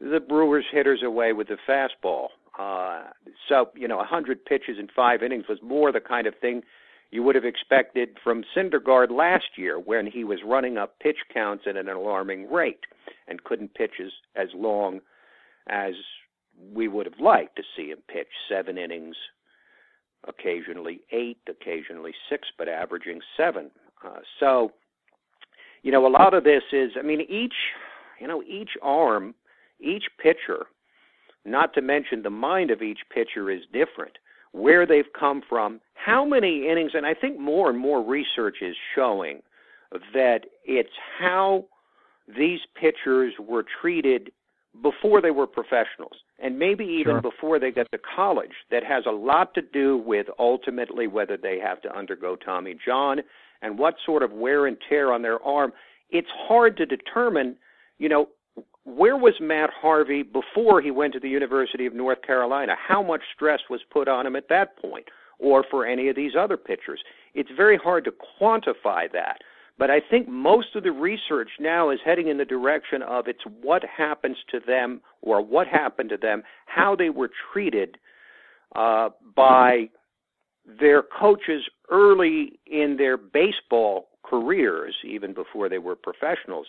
the Brewers hitters away with the fastball. Uh, so you know, 100 pitches in five innings was more the kind of thing you would have expected from Syndergaard last year when he was running up pitch counts at an alarming rate and couldn't pitch as, as long as we would have liked to see him pitch seven innings, occasionally eight, occasionally six, but averaging seven. Uh, so, you know, a lot of this is, I mean, each, you know, each arm, each pitcher, not to mention the mind of each pitcher is different where they've come from, how many innings, and I think more and more research is showing that it's how these pitchers were treated before they were professionals, and maybe even Sure. before they get to college, that has a lot to do with ultimately whether they have to undergo Tommy John and what sort of wear and tear on their arm. It's hard to determine, you know, where was Matt Harvey before he went to the University of North Carolina? How much stress was put on him at that point, or for any of these other pitchers? It's very hard to quantify that. But I think most of the research now is heading in the direction of it's what happens to them or what happened to them, how they were treated uh, by their coaches early in their baseball careers, even before they were professionals,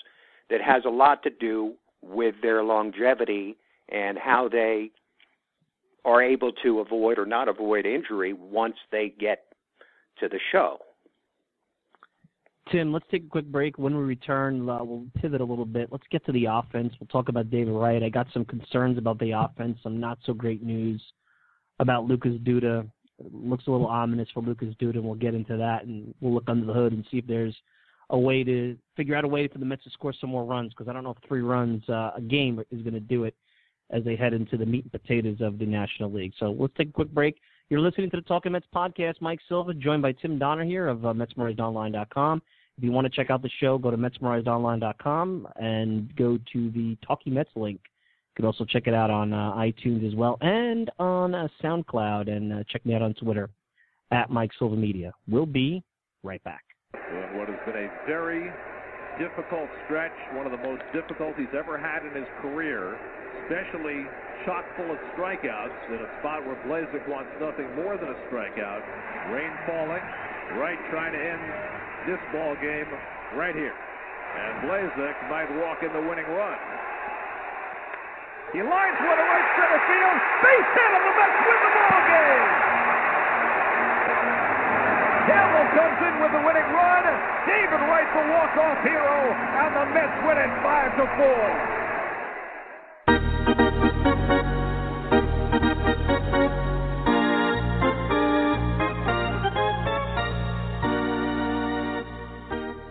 that has a lot to do with their longevity and how they are able to avoid or not avoid injury once they get to the show. Tim, let's take a quick break. When we return, uh, we'll pivot a little bit. Let's get to the offense. We'll talk about David Wright. I got some concerns about the offense, some not so great news about Lucas Duda. It looks a little ominous for Lucas Duda, and we'll get into that, and we'll look under the hood and see if there's a way to figure out a way for the Mets to score some more runs because I don't know if three runs uh, a game is going to do it as they head into the meat and potatoes of the National League. So let's take a quick break. You're listening to the Talking Mets podcast. Mike Silva, joined by Tim Donner here of uh, MetsMerizedOnline.com. If you want to check out the show, go to MetsMerizedOnline.com and go to the Talking Mets link. You can also check it out on uh, iTunes as well and on uh, SoundCloud. And uh, check me out on Twitter at Mike Silva Media. We'll be right back. What has been a very difficult stretch, one of the most difficult he's ever had in his career, especially chock full of strikeouts in a spot where Blazek wants nothing more than a strikeout. Rain falling, Wright trying to end this ball game right here. And Blazek might walk in the winning run. He lines one right center field. Base hit, and the Mets win the ball game. Campbell comes in with the winning run. David Wright the walk-off hero, and the Mets win it five to four.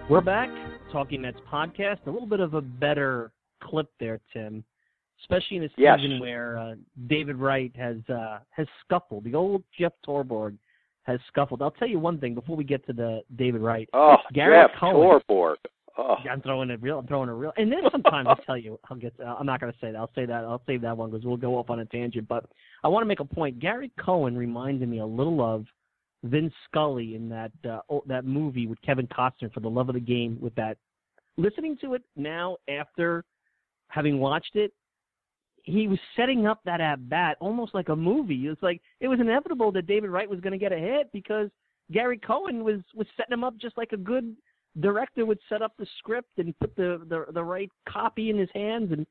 We're back, Talking Mets podcast. A little bit of a better clip there, Tim, especially in a season yes. where uh, David Wright has uh, has scuffled. The old Jeff Torborg has scuffled. I'll tell you one thing before we get to the David Wright. Oh, Gary Jeff Cohen, Torborg. Oh. I'm throwing a real. I'm throwing a real. And then sometimes I'll tell you. I'll get. I'm not going to say that. I'll say that. I'll save that one because we'll go off on a tangent. But I want to make a point. Gary Cohen reminded me a little of Vin Scully in that uh, oh, that movie with Kevin Costner for the love of the game. With that, listening to it now after having watched it, he was setting up that at bat almost like a movie. It's like it was inevitable that David Wright was going to get a hit because Gary Cohen was was setting him up just like a good director would set up the script and put the the, the right copy in his hands and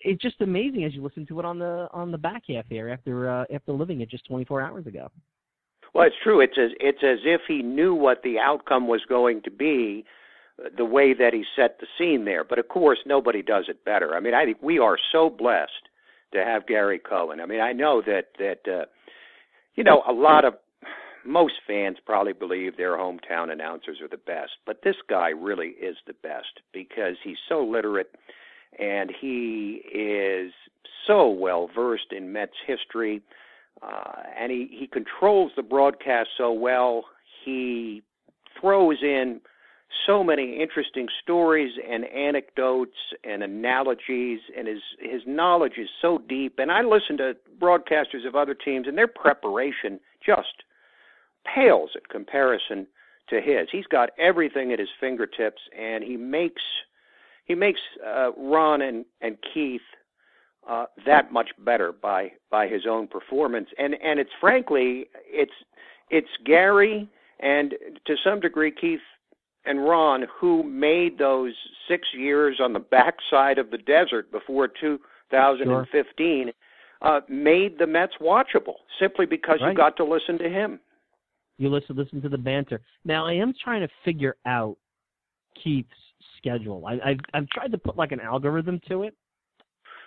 it's just amazing as you listen to it on the on the back half here after uh, after living it just 24 hours ago. Well, it's true. It's as it's as if he knew what the outcome was going to be, the way that he set the scene there. But of course, nobody does it better. I mean, I think we are so blessed to have Gary Cohen. I mean, I know that that uh, you know a lot of most fans probably believe their hometown announcers are the best, but this guy really is the best because he's so literate and he is so well versed in Mets history uh, and he he controls the broadcast so well. He throws in so many interesting stories and anecdotes and analogies and his his knowledge is so deep and I listen to broadcasters of other teams and their preparation just pales in comparison to his. He's got everything at his fingertips and he makes he makes uh, Ron and and Keith uh, that much better by by his own performance. And and it's frankly it's it's Gary and to some degree Keith and Ron who made those six years on the backside of the desert before 2015 sure. uh, made the Mets watchable simply because right. you got to listen to him. You listen listen to the banter. Now I am trying to figure out Keith's schedule. I, I've I've tried to put like an algorithm to it,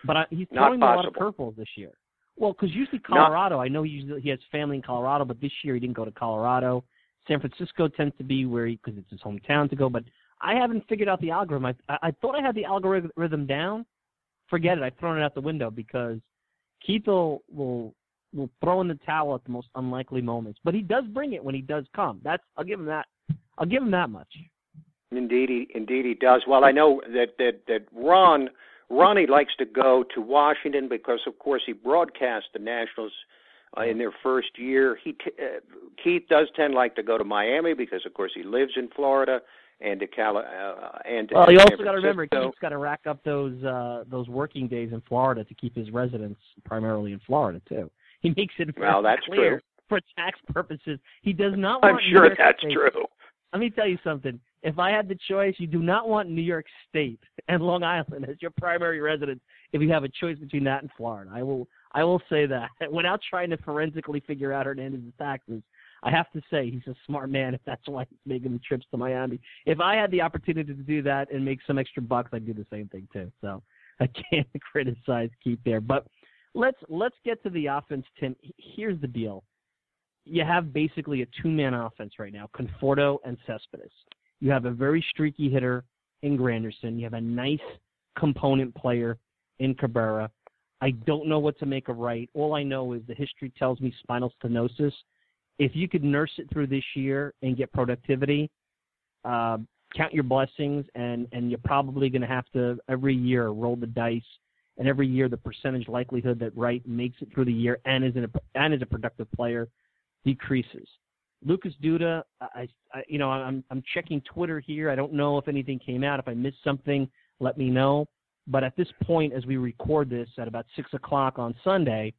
but I, he's throwing a lot of curveballs this year. Well, because usually Colorado, Not, I know he usually he has family in Colorado, but this year he didn't go to Colorado. San Francisco tends to be where he because it's his hometown to go. But I haven't figured out the algorithm. I, I thought I had the algorithm down. Forget it. I've thrown it out the window because Keith will will will throw in the towel at the most unlikely moments. But he does bring it when he does come. That's I'll give him that. I'll give him that much. Indeed, he indeed he does. Well, I know that that that Ron Ronnie likes to go to Washington because, of course, he broadcasts the Nationals uh, in their first year. He t- uh, Keith does tend like to go to Miami because, of course, he lives in Florida and to Cali- uh, and to well, you also got to remember. Keith's got to rack up those uh, those working days in Florida to keep his residence primarily in Florida too. He makes it very Well, that's clear true. for tax purposes. He does not I'm sure that's true. Let me tell you something. If I had the choice, you do not want New York State and Long Island as your primary residence. If you have a choice between that and Florida, I will. I will say that *laughs* without trying to forensically figure out Hernandez's taxes. I have to say he's a smart man. If that's why he's making the trips to Miami. If I had the opportunity to do that and make some extra bucks, I'd do the same thing too. So *laughs* I can't *laughs* criticize Keith there. But let's let's get to the offense, Tim. Here's the deal you have basically a two-man offense right now, Conforto and Cespedes. You have a very streaky hitter in Granderson. You have a nice component player in Cabrera. I don't know what to make of right. All I know is the history tells me spinal stenosis. If you could nurse it through this year and get productivity, uh, count your blessings, and and you're probably going to have to every year roll the dice, and every year the percentage likelihood that Wright makes it through the year and is a and is a productive player decreases. Lucas Duda, I, I you know I'm I'm checking Twitter here. I don't know if anything came out. If I missed something, let me know. But at this point, as we record this at about six o'clock on Sunday,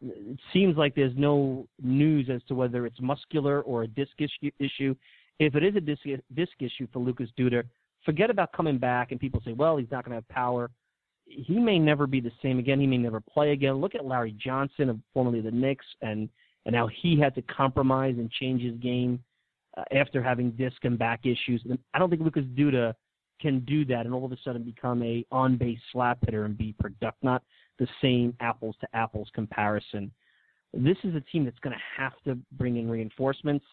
it seems like there's no news as to whether it's muscular or a disc issue. If it is a disc, disc issue for Lucas Duda, forget about coming back and people say, well, he's not going to have power. He may never be the same again. He may never play again. Look at Larry Johnson, formerly the Knicks, and and how he had to compromise and change his game uh, after having disc and back issues. And I don't think Lucas Duda can do that and all of a sudden become a on base slap hitter and be productive. Not the same apples to apples comparison. This is a team that's going to have to bring in reinforcements.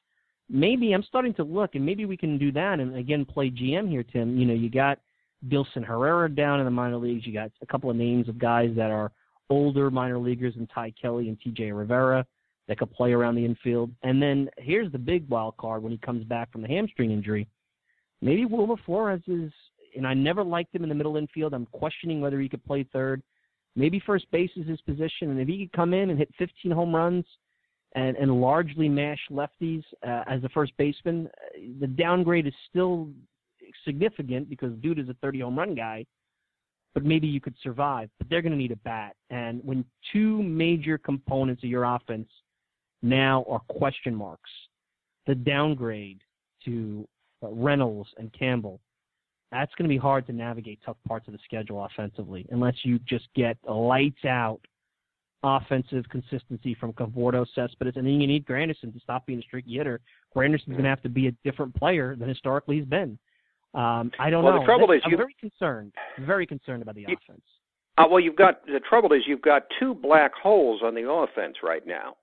Maybe I'm starting to look, and maybe we can do that and again play GM here, Tim. You know, you got Dilson Herrera down in the minor leagues. You got a couple of names of guys that are older minor leaguers and Ty Kelly and TJ Rivera that could play around the infield. And then here's the big wild card when he comes back from the hamstring injury maybe Wilmer Flores is, and I never liked him in the middle infield. I'm questioning whether he could play third. Maybe first base is his position, and if he could come in and hit 15 home runs and, and largely mash lefties uh, as a first baseman, the downgrade is still significant because Duda is a 30 home run guy. But maybe you could survive. But they're going to need a bat, and when two major components of your offense now are question marks, the downgrade to Reynolds and Campbell, that's going to be hard to navigate tough parts of the schedule offensively unless you just get lights out offensive consistency from Conforto, Cespedes, and then you need Granderson to stop being a streaky hitter. Granderson's going to have to be a different player than historically he's been. Um, I don't well, know. The trouble is I'm very concerned, very concerned about the you, offense. Uh, well, you've got the trouble is you've got two black holes on the offense right now.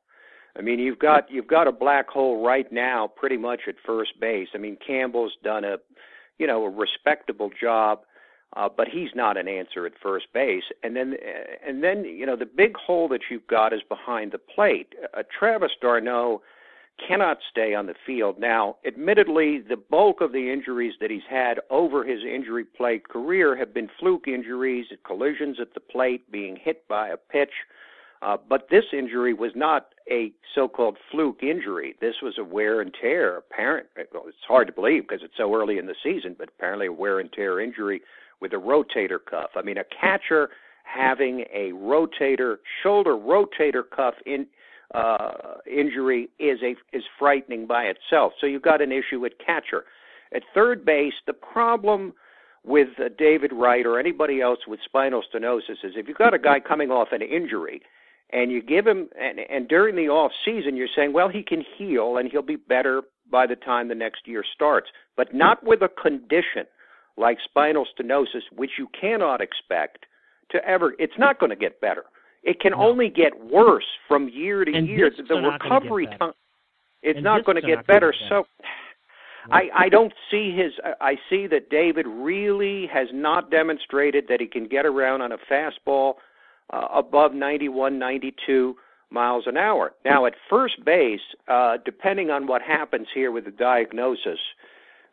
I mean, you've got you've got a black hole right now, pretty much at first base. I mean, Campbell's done a, you know, a respectable job, uh, but he's not an answer at first base. And then and then you know the big hole that you've got is behind the plate. Uh, Travis d'Arnaud cannot stay on the field now. Admittedly, the bulk of the injuries that he's had over his injury plagued career have been fluke injuries, collisions at the plate, being hit by a pitch. Uh, but this injury was not a so-called fluke injury. This was a wear and tear. Apparent, well, it's hard to believe because it's so early in the season, but apparently a wear and tear injury with a rotator cuff. I mean, a catcher having a rotator shoulder rotator cuff in uh, injury is a is frightening by itself. So you've got an issue at catcher. At third base, the problem with uh, David Wright or anybody else with spinal stenosis is if you've got a guy coming off an injury and you give him and, and during the off season you're saying well he can heal and he'll be better by the time the next year starts but not with a condition like spinal stenosis which you cannot expect to ever it's not going to get better. It can no. only get worse from year to and year. the recovery time it's and not going to get better. so I, I don't see his. I see that David really has not demonstrated that he can get around on a fastball uh, above 91, 92 miles an hour. Now, at first base, uh, depending on what happens here with the diagnosis,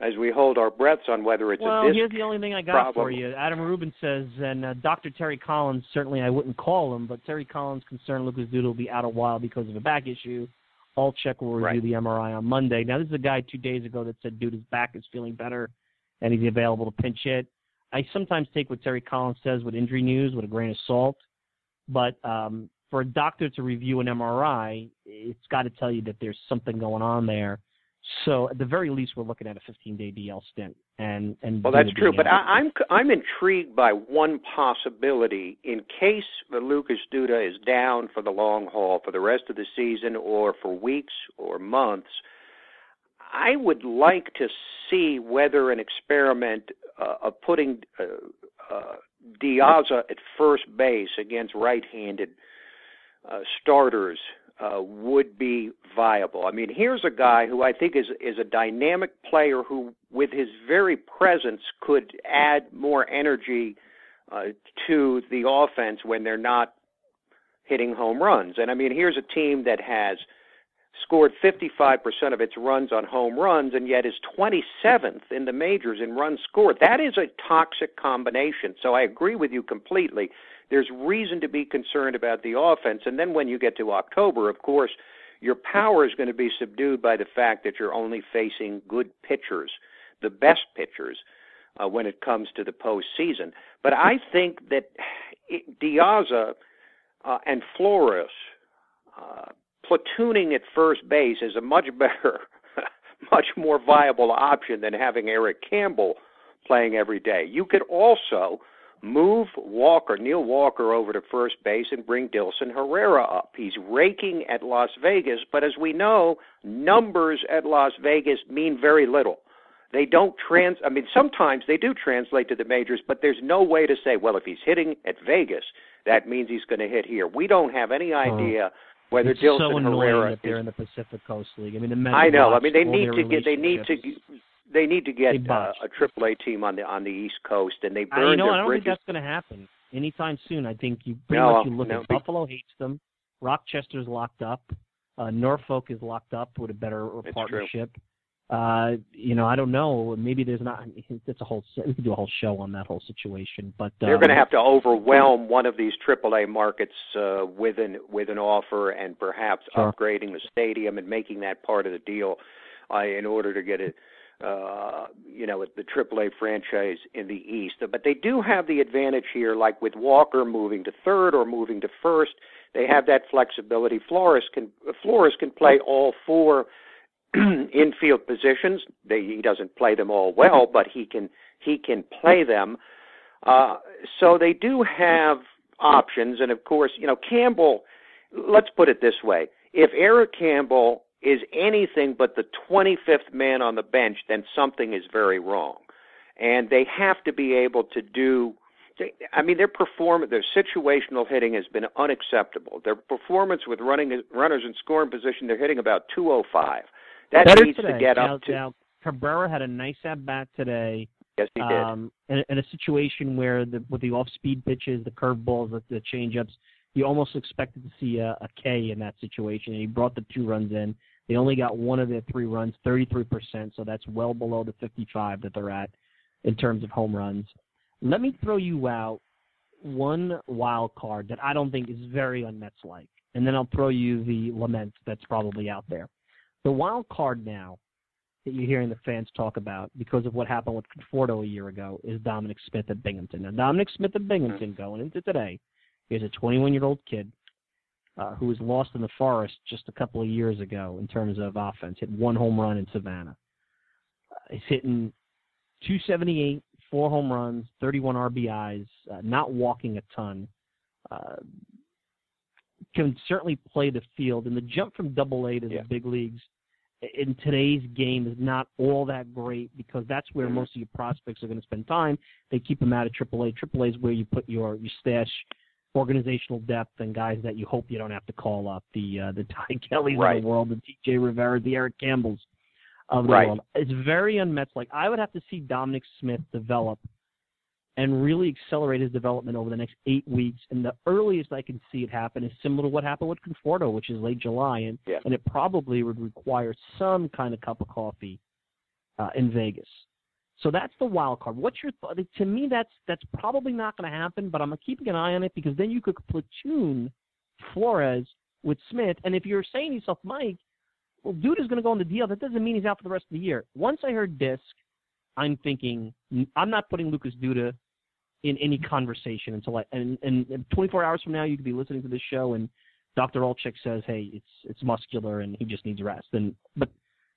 as we hold our breaths on whether it's well, a disc here's the only thing I got problem. for you. Adam Rubin says, and uh, Dr. Terry Collins, certainly I wouldn't call him, but Terry Collins concerned Lucas Duda will be out a while because of a back issue. Altchek will review Right. the MRI on Monday. Now, this is a guy two days ago that said Duda's back is feeling better and he's available to pinch hit. I sometimes take what Terry Collins says with injury news with a grain of salt, but um, for a doctor to review an MRI, it's got to tell you that there's something going on there. So at the very least, we're looking at a 15-day DL stint. And and Well, that's true, but. I, I'm I'm intrigued by one possibility in case the Lucas Duda is down for the long haul for the rest of the season or for weeks or months. I would like to see whether an experiment uh, of putting uh, uh, De Aza at first base against right-handed uh, starters uh, would be viable. I mean, here's a guy who I think is is a dynamic player who, with his very presence, could add more energy uh, to the offense when they're not hitting home runs. And I mean, here's a team that has scored 55% of its runs on home runs and yet is 27th in the majors in runs scored. That is a toxic combination. So I agree with you completely. There's reason to be concerned about the offense. And then when you get to October, of course, your power is going to be subdued by the fact that you're only facing good pitchers, the best pitchers, uh, when it comes to the postseason. But I think that De Aza uh, and Flores uh, platooning at first base is a much better, *laughs* much more viable option than having Eric Campbell playing every day. You could also move Walker, Neil Walker, over to first base and bring Dilson Herrera up. He's raking at Las Vegas, but as we know, numbers at Las Vegas mean very little. They don't trans. I mean, sometimes they do translate to the majors, but there's no way to say, well, if he's hitting at Vegas, that means he's going to hit here. We don't have any hmm. idea whether it's Dilson so annoying Herrera that they're is, in the Pacific Coast League. I mean, the Mets I know. I mean, they need to get. They need to. They need to get uh, a Triple A team on the on the East Coast, and they I, burned you know, their I don't bridges. think that's going to happen anytime soon. I think you pretty No, much you look no, at Buffalo hates them, Rochester's locked up, uh, Norfolk is locked up with a better It's true. Uh, you know, I don't know. Maybe there's not. It's a whole. We could do a whole show on that whole situation. But They're um, going to have to overwhelm one of these AAA markets uh, with an with an offer, and perhaps Sure. upgrading the stadium and making that part of the deal uh, in order to get it. Uh, you know, the AAA franchise in the East, but they do have the advantage here, like with Walker moving to third or moving to first. They have that flexibility. Flores can Flores can play all four *clears throat* infield positions. They, he doesn't play them all well, but he can he can play them. Uh, so they do have options, and of course, you know Campbell. Let's put it this way: if Eric Campbell is anything but the 25th man on the bench, then something is very wrong, and they have to be able to do. I mean, their performance, their situational hitting has been unacceptable. Their performance with running runners in scoring position, they're hitting about 205. That better needs today. to get now, up to. Now, Cabrera had a nice at bat today. yes, he did. um, in, in a situation where the with the off-speed pitches, the curveballs, the, the changeups, you almost expected to see a, a K in that situation. And he brought the two runs in. They only got one of their three runs, 33%, so that's well below the 55 that they're at in terms of home runs. Let me throw you out one wild card that I don't think is very un-Mets like, and then I'll throw you the lament that's probably out there. The wild card now that you're hearing the fans talk about because of what happened with Conforto a year ago is Dominic Smith at Binghamton. Now, Dominic Smith at Binghamton going into today is a 21 year old kid uh, who was lost in the forest just a couple of years ago in terms of offense. Hit one home run in Savannah. Uh, he's hitting 278, four home runs, 31 RBIs, uh, not walking a ton. Uh, can certainly play the field, and the jump from Double A to Yeah. the big leagues in today's game is not all that great because that's where Mhm. most of your prospects are going to spend time. They keep them out of AAA. AAA is where you put your your stash organizational depth and guys that you hope you don't have to call up the uh, the *laughs* Ty Kellys Right. of the world, the T.J. Rivera, the Eric Campbells of the Right. world. It's very unmet. Like I would have to see Dominic Smith develop and really accelerate his development over the next eight weeks. And the earliest I can see it happen is similar to what happened with Conforto, which is late July, and Yeah. and it probably would require some kind of cup of coffee uh, in Vegas. So that's the wild card. What's your thought? To me, that's that's probably not going to happen. But I'm keeping an eye on it because then you could platoon Flores with Smith. And if you're saying to yourself, Mike, well, Duda is going to go on the DL. That doesn't mean he's out for the rest of the year. Once I heard disc, I'm thinking I'm not putting Lucas Duda in any conversation until I and, and and 24 hours from now you could be listening to this show and Dr. Altchek says, hey, it's it's muscular and he just needs rest. And but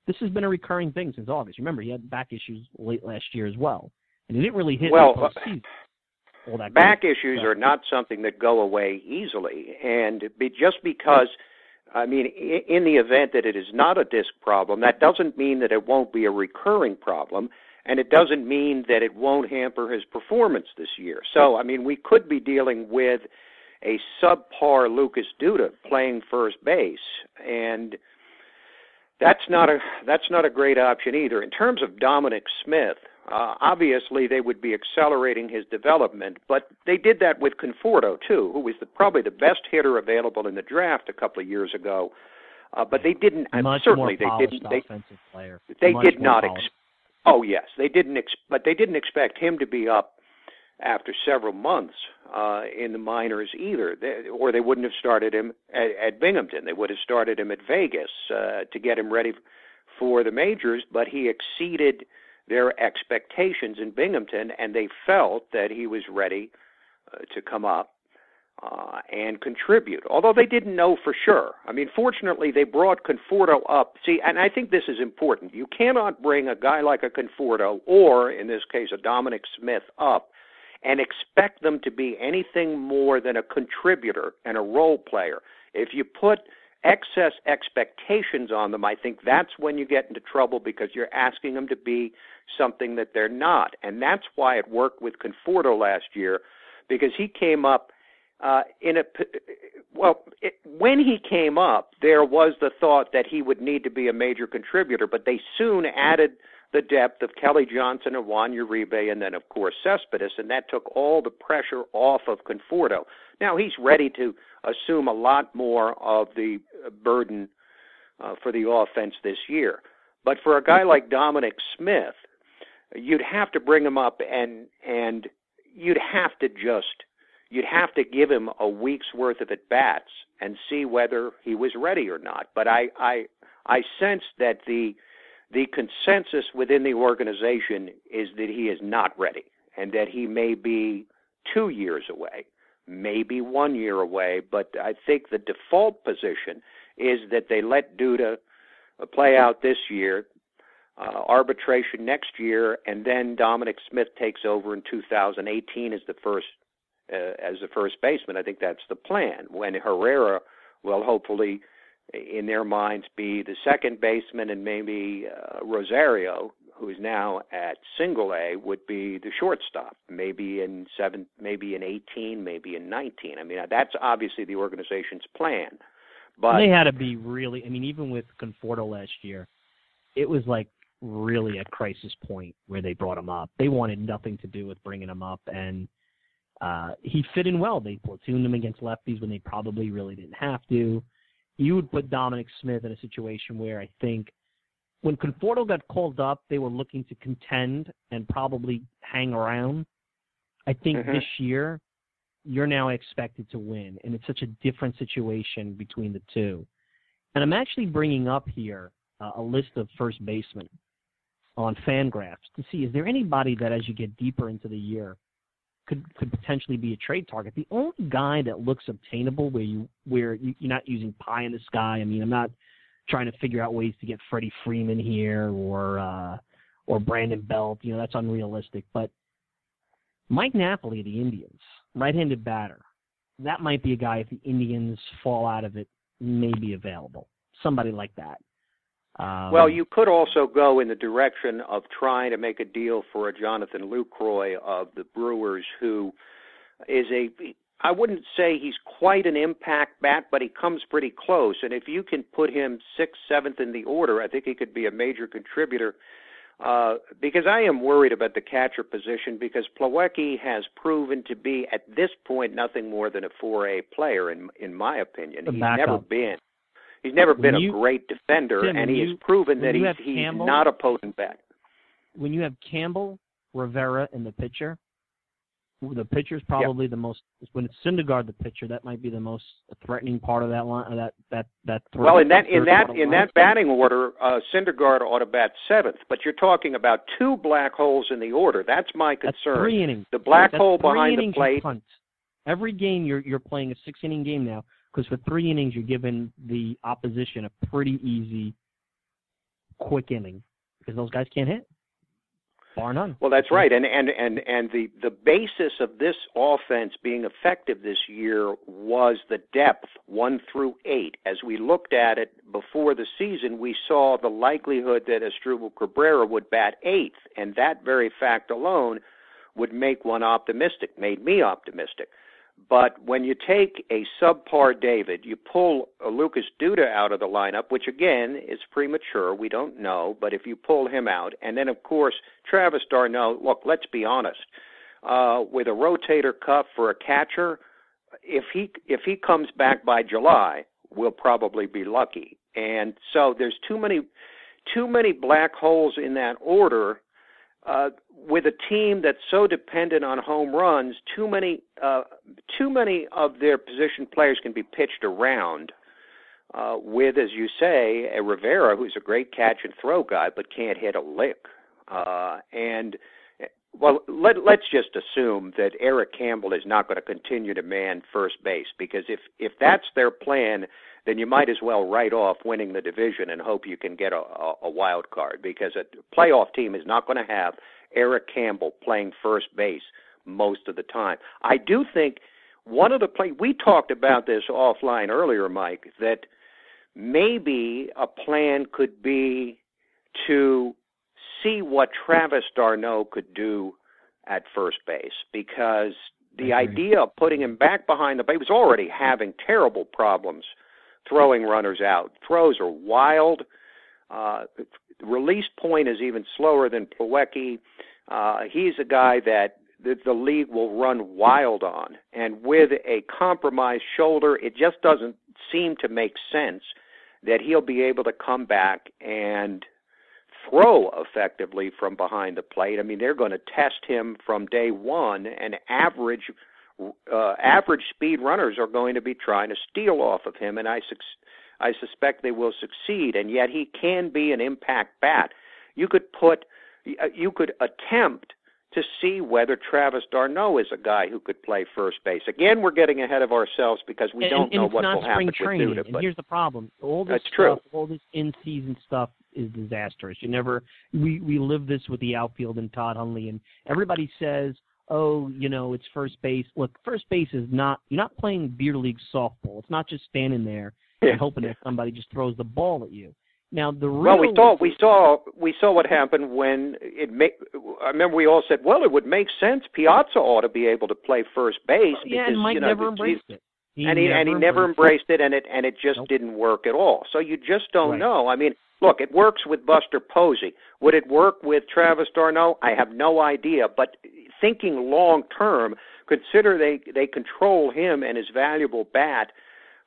this has been a recurring thing since August. Remember, he had back issues late last year as well, and he didn't really hit Well, in uh, all that back issues are not something that go away easily and be, just because i mean in the event that it is not a disc problem that doesn't mean that it won't be a recurring problem and it doesn't mean that it won't hamper his performance this year so i mean we could be dealing with a subpar lucas duda playing first base and That's not a that's not a great option either. In terms of Dominic Smith, uh, obviously they would be accelerating his development, but they did that with Conforto too, who was the, probably the best hitter available in the draft a couple of years ago. Uh, but they didn't. Much certainly, they didn't. They, offensive player. they Much did not. Ex- oh yes, they didn't. Ex- but they didn't expect him to be up after several months uh, in the minors either, they, or they wouldn't have started him at, at Binghamton. They would have started him at Vegas uh, to get him ready for the majors. But he exceeded their expectations in Binghamton, and they felt that he was ready uh, to come up uh, and contribute, although they didn't know for sure. I mean, fortunately, they brought Conforto up. See, and I think this is important. You cannot bring a guy like a Conforto, or in this case, a Dominic Smith, up and expect them to be anything more than a contributor and a role player. If you put excess expectations on them, I think that's when you get into trouble because you're asking them to be something that they're not. And that's why it worked with Conforto last year because he came up uh, in a well, it, when he came up, there was the thought that he would need to be a major contributor, but they soon added the depth of Kelly Johnson and Juan Uribe, and then of course Cespedes, and that took all the pressure off of Conforto. Now he's ready to assume a lot more of the burden uh, for the offense this year. But for a guy like Dominic Smith, you'd have to bring him up and and you'd have to just you'd have to give him a week's worth of at bats and see whether he was ready or not. But I I I sense that the the consensus within the organization is that he is not ready and that he may be two years away, maybe one year away. But I think the default position is that they let Duda play out this year, uh, arbitration next year, and then Dominic Smith takes over in 2018 as the first uh, as the first baseman. I think that's the plan. When Herrera will hopefully, in their minds, be the second baseman, and maybe uh, Rosario, who is now at Single A, would be the shortstop. Maybe in seven, maybe in 18, maybe in 19. I mean, that's obviously the organization's plan. But they had to be really. I mean, even with Conforto last year, it was like really a crisis point where they brought him up. They wanted nothing to do with bringing him up, and uh, he fit in well. They platooned him against lefties when they probably really didn't have to. You would put Dominic Smith in a situation where I think when Conforto got called up, they were looking to contend and probably hang around. I think Mhm. this year, you're now expected to win, and it's such a different situation between the two. And I'm actually bringing up here uh, a list of first basemen on Fangraphs to see is there anybody that, as you get deeper into the year, could could potentially be a trade target. The only guy that looks obtainable where you where you, you're not using pie in the sky. I mean, I'm not trying to figure out ways to get Freddie Freeman here or uh, or Brandon Belt. You know, that's unrealistic. But Mike Napoli the Indians, right-handed batter, that might be a guy if the Indians fall out of it, may be available. Somebody like that. Um, Well, you could also go in the direction of trying to make a deal for a Jonathan Lucroy of the Brewers, who is a I wouldn't say he's quite an impact bat, but he comes pretty close. And if you can put him sixth, seventh in the order, I think he could be a major contributor. Uh, because I am worried about the catcher position because Plawecki has proven to be at this point nothing more than a 4A player in in my opinion. The he's backup. never been he's never When been you- a great defender Tim, and he you- has proven that he's he's Campbell- not a potent bat. when you have Campbell, Rivera, and the pitcher, the pitcher's probably the most. When it's Syndergaard, the pitcher, that might be the most threatening part of that line. That that that. Threat, Well, in that in that in that batting order, uh, Syndergaard ought to bat seventh. But you're talking about two black holes in the order. That's my concern. that's three innings. The black That's hole behind the plate. Every game you're you're playing a six inning game now because for three innings you're giving the opposition a pretty easy, quick inning because those guys can't hit, bar none. Well, that's right, and and and and the the basis of this offense being effective this year was the depth one through eight. As we looked at it before the season, we saw the likelihood that Asdrubal Cabrera would bat eighth, and that very fact alone would make one optimistic, made me optimistic. But when you take a subpar David, you pull Lucas Duda out of the lineup, which again is premature. We don't know, but if you pull him out, and then of course Travis d'Arnaud. Look, let's be honest. Uh, with a rotator cuff for a catcher, if he if he comes back by July, we'll probably be lucky. And so there's too many too many black holes in that order uh, with a team that's so dependent on home runs, too many uh, too many of their position players can be pitched around. Uh, with, as you say, a Rivera who's a great catch and throw guy, but can't hit a lick. Uh, and well, let, let's just assume that Eric Campbell is not going to continue to man first base because if if that's their plan, then you might as well write off winning the division and hope you can get a, a, a wild card because a playoff team is not going to have Eric Campbell playing first base most of the time. I do think one of the play we talked about this offline earlier, Mike, that maybe a plan could be to see what Travis d'Arnaud could do at first base because the idea of putting him back behind the base was already having terrible problems throwing runners out. Throws are wild. Uh, release point is even slower than Plawecki. Uh, he's a guy that the, the league will run wild on. And with a compromised shoulder, it just doesn't seem to make sense that he'll be able to come back and throw effectively from behind the plate. I mean, they're going to test him from day one, and average uh, average speed runners are going to be trying to steal off of him, and I su- I suspect they will succeed. And yet he can be an impact bat. You could put uh, you could attempt to see whether Travis d'Arnaud is a guy who could play first base. Again, we're getting ahead of ourselves because we and, don't and know what will happen training. with Duda. And but here's the problem: all this stuff, true. all this in-season stuff is disastrous. You never we we live this with the outfield and Todd Hundley, and everybody says, "Oh, you know, it's first base." Look, first base is not you're not playing beer league softball. It's not just standing there Yeah. and hoping that somebody just throws the ball at you. Now the real Well, we saw we saw we saw what happened when it make. I remember we all said, "Well, it would make sense. Piazza ought to be able to play first base yeah, because and Mike you know never embraced it. He and he and he never embraced it, and it and it just Nope. didn't work at all. So you just don't Right. know. I mean, look, it works with Buster Posey. Would it work with Travis d'Arnaud? I have no idea. But thinking long term, consider they they control him and his valuable bat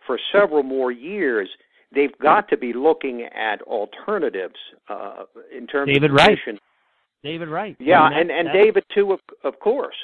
for several more years. They've got to be looking at alternatives uh, in terms David of Wright. position. David Wright. Yeah, I mean, that- and and that- David too, of, of course.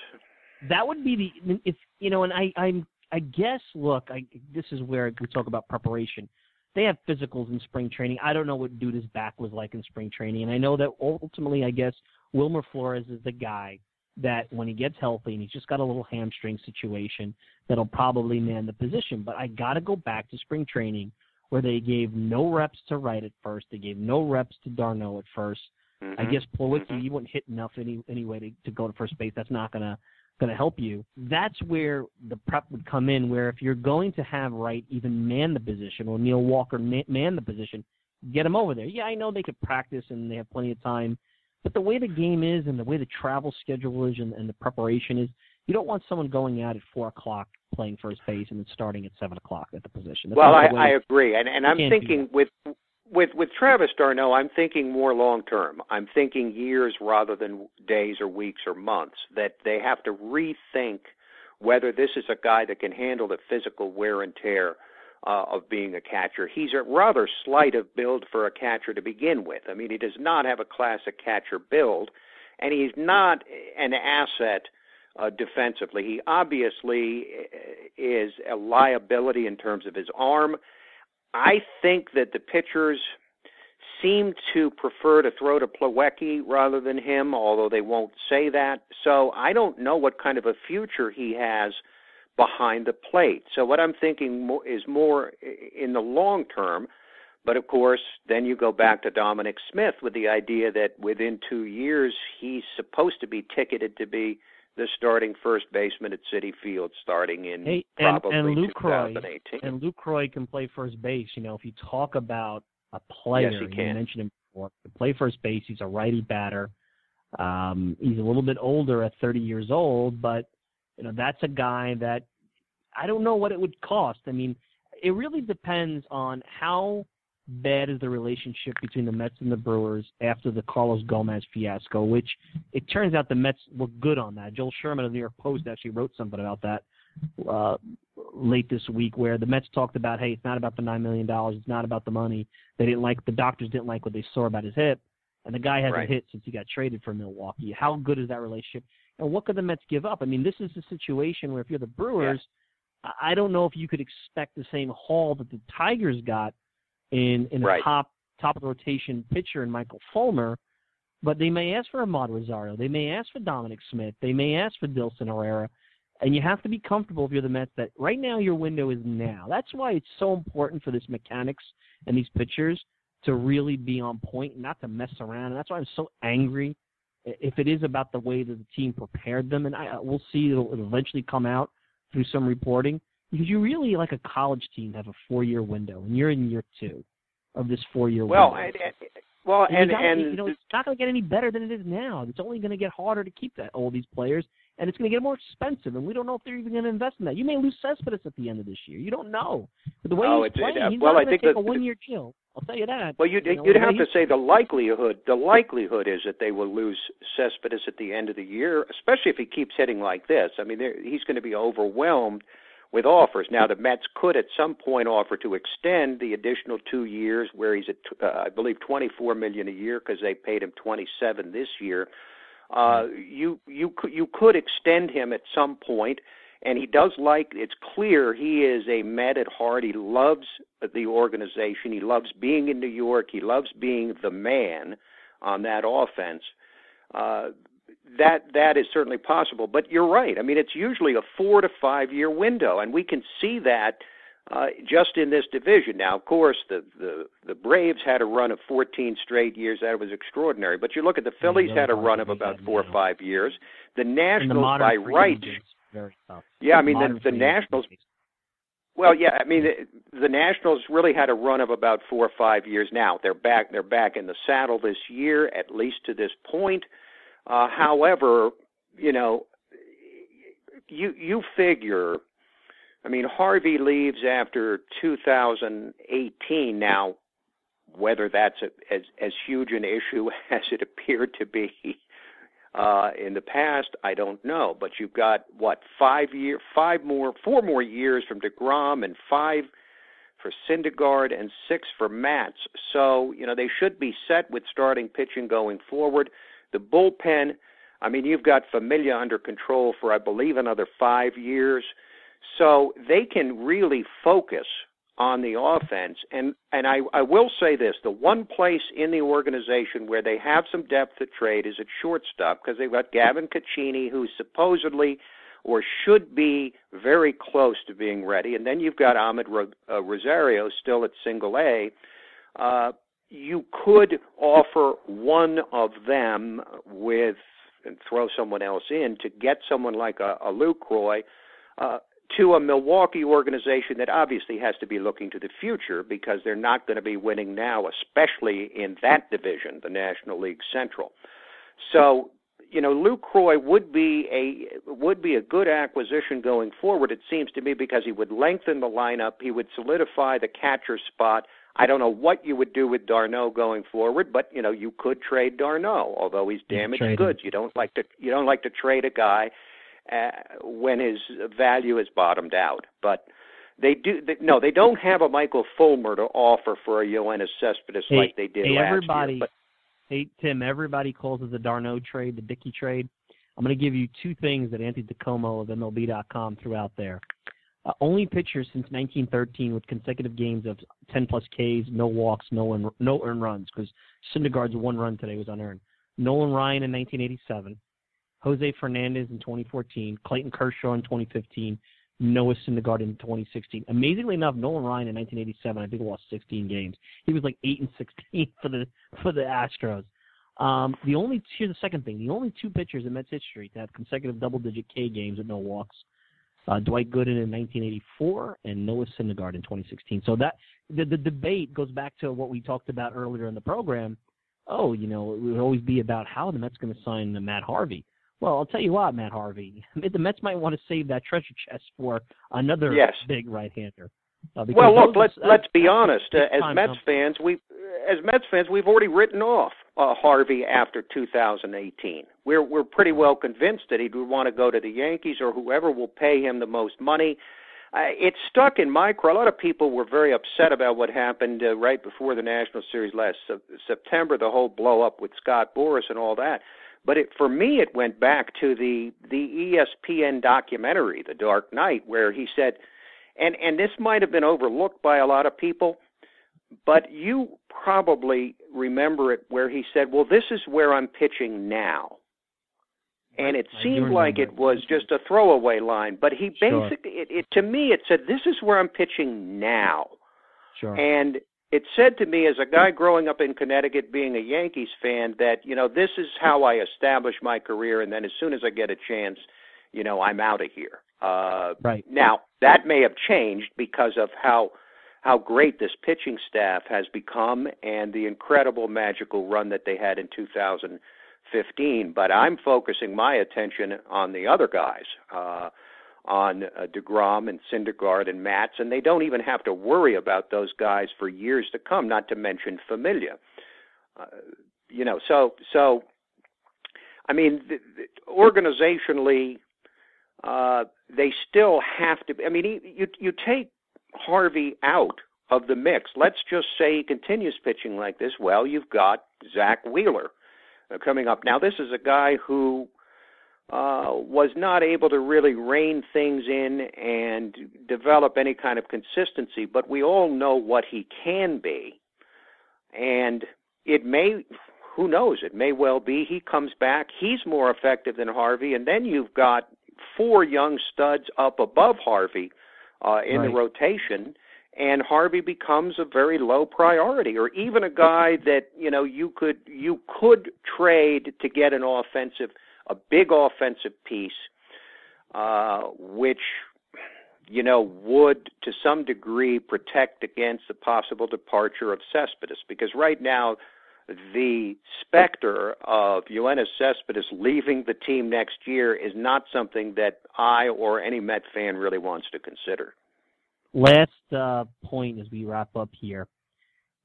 that would be the if you know and i i'm i guess look i this is where we talk about preparation they have physicals in spring training i don't know what Duda's back was like in spring training and i know that ultimately i guess wilmer flores is the guy that when he gets healthy and he's just got a little hamstring situation that'll probably man the position but i got to go back to spring training where they gave no reps to Wright at first they gave no reps to d'Arnaud at 1st I Mhm. guess Plawecki, Mhm. you wouldn't hit enough any anyway to, to go to first base. That's not gonna gonna help you. That's where the prep would come in. Where if you're going to have Wright even man the position or Neil Walker ma- man the position, get him over there. Yeah, I know they could practice and they have plenty of time, but the way the game is and the way the travel schedule is and, and the preparation is, you don't want someone going out at four o'clock playing first base and then starting at seven o'clock at the position. That's Well, I, I agree, and and I'm thinking with with with Travis d'Arnaud, I'm thinking more long term. I'm thinking years rather than days or weeks or months. That they have to rethink whether this is a guy that can handle the physical wear and tear uh, of being a catcher. He's a rather slight of build for a catcher to begin with. I mean, he does not have a classic catcher build, and he's not an asset uh, defensively. He obviously uh, is a liability in terms of his arm. I think that the pitchers seem to prefer to throw to Plawecki rather than him, although they won't say that. So I don't know what kind of a future he has behind the plate. So what I'm thinking is more in the long term. But of course, then you go back to Dominic Smith with the idea that within two years he's supposed to be ticketed to be the starting first baseman at Citi Field starting in Hey, and- probably and Lucroy- 2018. and Lucroy can play first base. You know, if you talk about a player, Yes, he you can. mentioned him before, to play first base. He's a righty batter. Um, he's a little bit older at 30 years old, but you know that's a guy that I don't know what it would cost. I mean, it really depends on how bad is the relationship between the Mets and the Brewers after the Carlos Gomez fiasco, which it turns out the Mets look good on that. Joel Sherman of the New York Post actually wrote something about that uh, late this week, where the Mets talked about, hey, it's not about the nine million dollars, it's not about the money. They didn't like the doctors didn't like what they saw about his hip, and the guy hasn't right. hit since he got traded from Milwaukee. How good is that relationship? And what could the Mets give up? I mean, this is a situation where if you're the Brewers, yeah. I don't know if you could expect the same haul that the Tigers got in in right. a top top of the rotation pitcher in Michael Fulmer, but they may ask for Amed Rosario, they may ask for Dominic Smith, they may ask for Dilson Herrera, and you have to be comfortable if you're the Mets that right now your window is now. That's why it's so important for this mechanics and these pitchers to really be on point, not to mess around. And that's why I'm so angry. If it is about the way that the team prepared them, and I we'll see, it'll, it'll eventually come out through some reporting because you really like a college team have a four year window, and you're in year two of this four year well, window. And, well, and and, and you know it's not going to get any better than it is now. It's only going to get harder to keep that all these players, and it's going to get more expensive. And we don't know if they're even going to invest in that. You may lose Cespedes at the end of this year. You don't know. But the way oh, he's playing, it, uh, he's well, not going to take that, a one year deal. I'll tell you that. Well, you'd, you know, you'd have to say the likelihood. The likelihood is that they will lose Cespedes at the end of the year, especially if he keeps hitting like this. I mean, he's going to be overwhelmed with offers. Now, the Mets could at some point offer to extend the additional two years, where he's at, uh, I believe, twenty-four million a year because they paid him twenty-seven this year. Uh, you you could you could extend him at some point, and he does like. It's clear he is a Met at heart. He loves the organization. He loves being in New York. He loves being the man on that offense. Uh, that that is certainly possible. But you're right. I mean, it's usually a four to five year window, and we can see that uh, just in this division. Now, of course, the, the the Braves had a run of 14 straight years. That was extraordinary. But you look at the Phillies had a run of about four or five years. The Nationals, the by right, very tough. Yeah, I mean the, the Nationals. Well, yeah, I mean the, the Nationals really had a run of about four or five years. Now they're back. They're back in the saddle this year, at least to this point. Uh, however, you know, you you figure. I mean, Harvey leaves after 2018. Now, whether that's a, as as huge an issue *laughs* as it appeared to be uh, in the past, I don't know. But you've got what five year, five more, four more years from Degrom, and five for Syndergaard, and six for Matz. So you know they should be set with starting pitching going forward. The bullpen, I mean, you've got Familia under control for, I believe, another five years. So they can really focus on the offense. And and I, I will say this: the one place in the organization where they have some depth at trade is at shortstop because they've got Gavin Cecchini, who's supposedly or should be very close to being ready, and then you've got Amed uh, Rosario still at single A. Uh, you could offer one of them with and throw someone else in to get someone like a, a Lucroy uh, to a Milwaukee organization that obviously has to be looking to the future because they're not going to be winning now, especially in that division, the National League Central. So, you know, Lucroy would be a would be a good acquisition going forward. It seems to me because he would lengthen the lineup, he would solidify the catcher spot I don't know what you would do with d'Arnaud going forward, but you know you could trade d'Arnaud, although he's damaged goods. You don't like to you don't like to trade a guy when his value is bottomed out. But they do they, no, they don't have a Michael Fulmer to offer for a Yoenis Cespedes hey, like they did hey, last everybody, year. But, hey Tim, everybody calls it the d'Arnaud trade, the Dickey trade. I'm going to give you two things that Anthony DiComo of MLB.com threw out there. Uh, only pitcher since 1913 with consecutive games of 10 plus Ks, no walks, no un- no earned runs because Syndergaard's one run today was unearned. Nolan Ryan in 1987, Jose Fernandez in 2014, Clayton Kershaw in 2015, Noah Syndergaard in 2016. Amazingly enough, Nolan Ryan in 1987 I think lost 16 games. He was like eight and 16 *laughs* for the for the Astros. Um, the only here's the second thing: the only two pitchers in Mets history to have consecutive double-digit K games with no walks uh, Dwight Gooden in 1984 and Noah Syndergaard in 2016. So that the, the debate goes back to what we talked about earlier in the program. Oh, you know, it would always be about how the Mets going to sign Matt Harvey. Well, I'll tell you what, Matt Harvey. *laughs* The Mets might want to save that treasure chest for another yes. big right-hander. Uh, well, look, let's let's be honest. Uh, as Mets fans, we as Mets fans, we've already written off uh, Harvey after 2018. We're we're pretty well convinced that he would want to go to the Yankees or whoever will pay him the most money. Uh, it stuck in my craw. A lot of people were very upset about what happened uh, right before the National Series last uh, September, the whole blow up with Scott Boras and all that. But it, for me, it went back to the the ESPN documentary, The Dark Knight, where he said, and and this might have been overlooked by a lot of people, but you probably remember it, where he said, "Well, this is where I'm pitching now." and it seemed like it was just a throwaway line. But he basically, sure. it, it to me, it said, "This is where I'm pitching now." Sure. And it said to me, as a guy growing up in Connecticut, being a Yankees fan, that you know this is how I establish my career, and then as soon as I get a chance, you know, I'm out of here. Uh, right. Now that may have changed because of how how great this pitching staff has become and the incredible magical run that they had in 2015 but I'm focusing my attention on the other guys, uh, on uh, Degrom and Syndergaard and Matz, and they don't even have to worry about those guys for years to come. Not to mention Familia. Uh, you know, so so. I mean, th- th- organizationally, uh, they still have to. I mean, you you take Harvey out of the mix. Let's just say he continues pitching like this. Well, you've got Zack Wheeler uh, coming up. Now, this is a guy who uh, was not able to really rein things in and develop any kind of consistency, but we all know what he can be. And it may, who knows, it may well be he comes back, he's more effective than Harvey, and then you've got four young studs up above Harvey uh, in right. the rotation and Harvey becomes a very low priority, or even a guy that you know you could you could trade to get an offensive, a big offensive piece, uh, which you know would to some degree protect against the possible departure of Cespedes, because right now the specter of Yoenis Cespedes leaving the team next year is not something that I or any Met fan really wants to consider. Last uh, point as we wrap up here.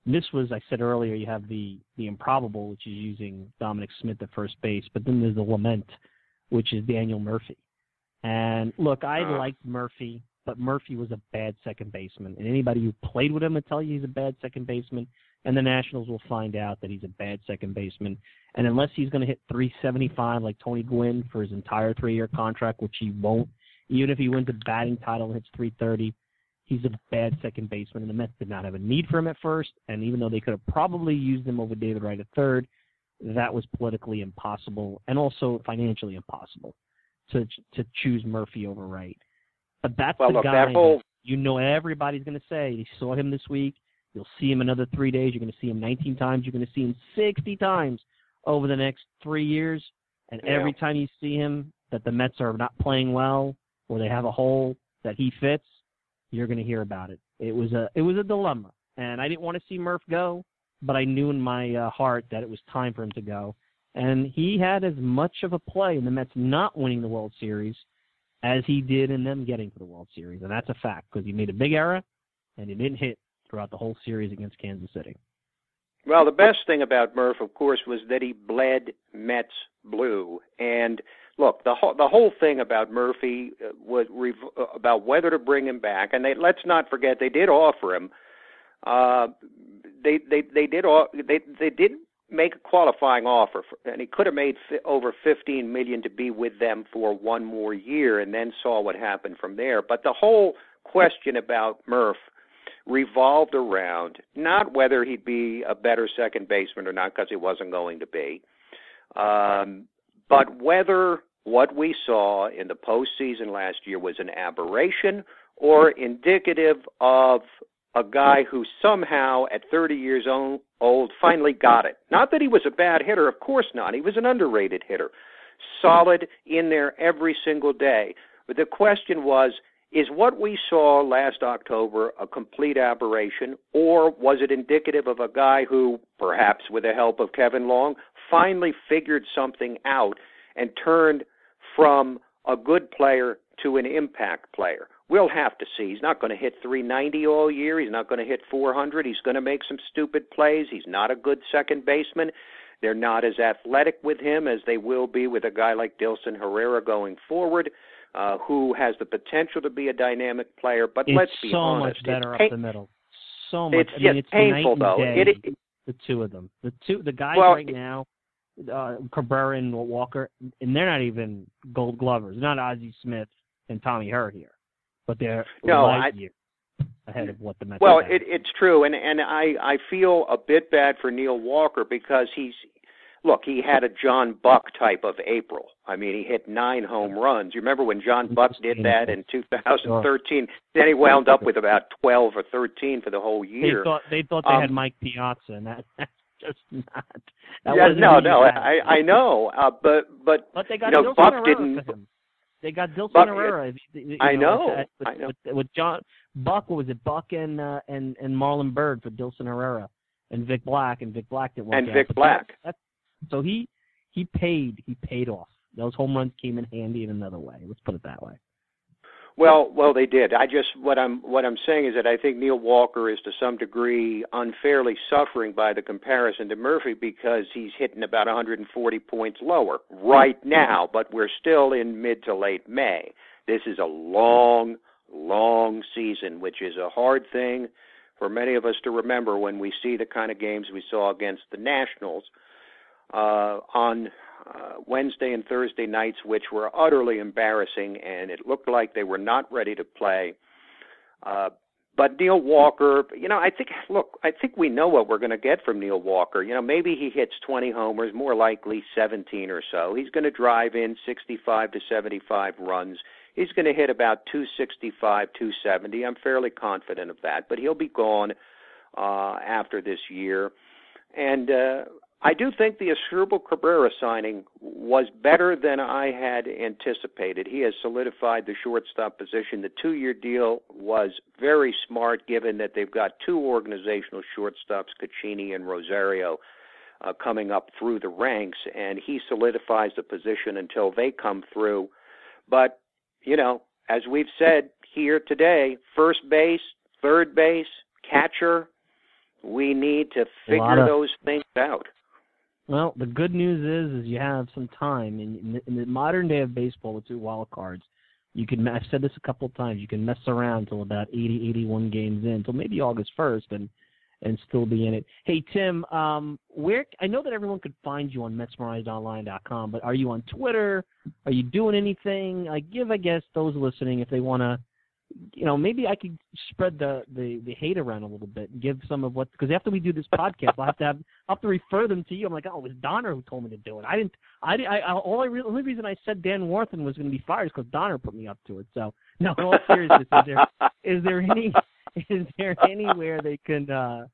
This was, I said earlier, you have the the improbable, which is using Dominic Smith at first base, but then there's the lament, which is Daniel Murphy. And look, I uh. liked Murphy, but Murphy was a bad second baseman, and anybody who played with him will tell you he's a bad second baseman. And the Nationals will find out that he's a bad second baseman. And unless he's going to hit 375 like Tony Gwynn for his entire three-year contract, which he won't, even if he wins a batting title and hits 330, he's a bad second baseman, and the Mets did not have a need for him at first. And even though they could have probably used him over David Wright at third, that was politically impossible and also financially impossible to to choose Murphy over Wright. But that's well, the look, guy that whole... you know everybody's going to say. You saw him this week. You'll see him another three days. You're going to see him 19 times. You're going to see him 60 times over the next three years. And yeah. every time you see him that the Mets are not playing well or they have a hole that he fits, you're going to hear about it. It was a it was a dilemma, and I didn't want to see Murph go, but I knew in my uh, heart that it was time for him to go. And he had as much of a play in the Mets not winning the World Series as he did in them getting to the World Series, and that's a fact because he made a big error and he didn't hit throughout the whole series against Kansas City. Well, the best thing about Murph, of course, was that he bled Mets blue, and look, the whole the whole thing about Murphy uh, was rev- uh, about whether to bring him back, and they let's not forget they did offer him. Uh, they they they did all they they didn't make a qualifying offer, for, and he could have made fi- over 15 million to be with them for one more year, and then saw what happened from there. But the whole question about Murph revolved around not whether he'd be a better second baseman or not, because he wasn't going to be, um, but whether what we saw in the postseason last year was an aberration or indicative of a guy who somehow at 30 years old finally got it. Not that he was a bad hitter, of course not. He was an underrated hitter, solid in there every single day. But the question was is what we saw last October a complete aberration, or was it indicative of a guy who, perhaps with the help of Kevin Long, finally figured something out and turned from a good player to an impact player. We'll have to see. He's not going to hit 390 all year. He's not going to hit 400. He's going to make some stupid plays. He's not a good second baseman. They're not as athletic with him as they will be with a guy like Dilson Herrera going forward, uh, who has the potential to be a dynamic player. But it's let's be so honest, much better it's up the middle. So much. It's I mean, it's painful though. It, it, the two of them, the two, the guys Well, right now, uh, Cabrera and Walker, and they're not even Gold Glovers. They're not Ozzie Smith and Tommy Herr here, but they're No, light I- years ahead of what the Mets. Well, it, it's true, and and I I feel a bit bad for Neil Walker because he's look he had a John Buck type of April. I mean, he hit nine home runs. You remember when John Buck did that in 2013? Then he wound up with about 12 or 13 for the whole they year. thought they thought they had Um, Mike Piazza, and that *laughs* that's just not. That yeah, no, no, had. I I know, uh, but but But they got you know, Dilson Buck Herrera didn't- for him. They got Dilson Buck- Herrera. you I know, with, with, I know. With, with John Buck, what was it? Buck and uh, and and Marlon Byrd for Dilson Herrera and Vic Black, and Vic Black didn't work And out. Vic But Black. That, that's, so he he paid he paid off. Those home runs came in handy in another way. Let's put it that way. Well, well, they did. I just what I'm what I'm saying is that I think Neil Walker is to some degree unfairly suffering by the comparison to Murphy because he's hitting about 140 points lower right mm-hmm. now, but we're still in mid to late May. This is a long, long season, which is a hard thing for many of us to remember when we see the kind of games we saw against the Nationals uh, on uh, Wednesday and Thursday nights, which were utterly embarrassing, and it looked like they were not ready to play. Uh, but Neil Walker, you know, I think look, I think we know what we're going to get from Neil Walker. You know, maybe he hits 20 homers, more likely 17 or so. He's going to drive in 65 to 75 runs. He's going to hit about 265, 270. I'm fairly confident of that, but he'll be gone uh, after this year. And uh, I do think the Asdrubal Cabrera signing was better than I had anticipated. He has solidified the shortstop position. The two-year deal was very smart, given that they've got two organizational shortstops, Cecchini and Rosario, uh, coming up through the ranks, and he solidifies the position until they come through. But you know, as we've said here today, first base, third base, catcher, we need to figure of- those things out. Well, the good news is, is you have some time in, in, the, modern day of baseball with two wild cards. You can. I've said this a couple of times. You can mess around until about 80, 81 games in, until maybe August first, and and still be in it. Hey Tim, um, where I know that everyone could find you on MetsMerizedOnline.com, but are you on Twitter? Are you doing anything? Like, give I guess those listening if they want to you know, maybe I could spread the, the, the hate around a little bit and give some of what because after we do this podcast, I'll have to have I'll have to refer them to you. I'm like, oh, it was Donner who told me to do it. I didn't. I, I, all I re- only reason I said Dan Warthen was going to be fired is because Donner put me up to it. So no, in all seriousness, is there is there any *laughs* is there anywhere they can uh,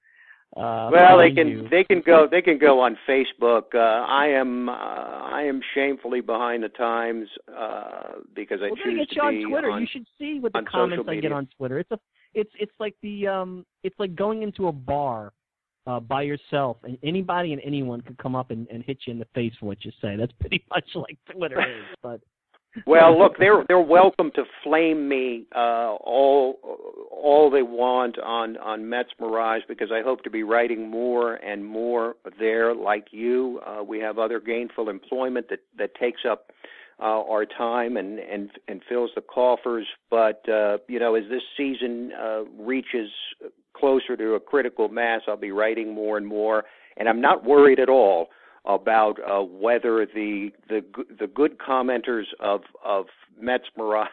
uh, well, they can you? they can go they can go on Facebook. Uh, I am uh, I am shamefully behind the times uh, because I We're gonna choose get to you on be Twitter. on. you should see what the comments social I get on Twitter. It's a it's it's like the um it's like going into a bar uh by yourself and anybody and anyone could come up and, and hit you in the face for what you say. That's pretty *laughs* much like Twitter is. But Well, look, they're they're welcome to flame me uh, all all they want on on Mets Mirage because I hope to be writing more and more there. Like you, uh, we have other gainful employment that that takes up uh, our time and and and fills the coffers. But uh, you know, as this season uh, reaches closer to a critical mass, I'll be writing more and more, and I'm not worried at all about uh, whether the the the good commenters of of Metsmerized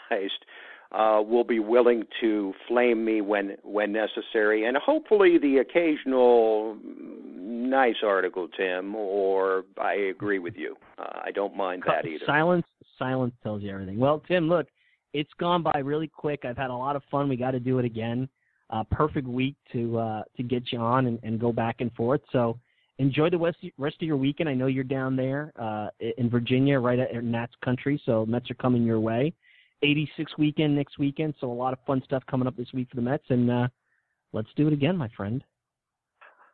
uh, will be willing to flame me when when necessary, and hopefully the occasional mm, nice article, Tim, or I agree with you. Uh, I don't mind that either. silence silence tells you everything. Well, Tim, look, it's gone by really quick. I've had a lot of fun. We got to do it again. Uh, perfect week to uh, to get you on and, and go back and forth. So enjoy the rest rest of your weekend. I know you're down there uh, in Virginia, right at Nats country. So Mets are coming your way. 86 weekend next weekend. So a lot of fun stuff coming up this week for the Mets. And uh, let's do it again, my friend.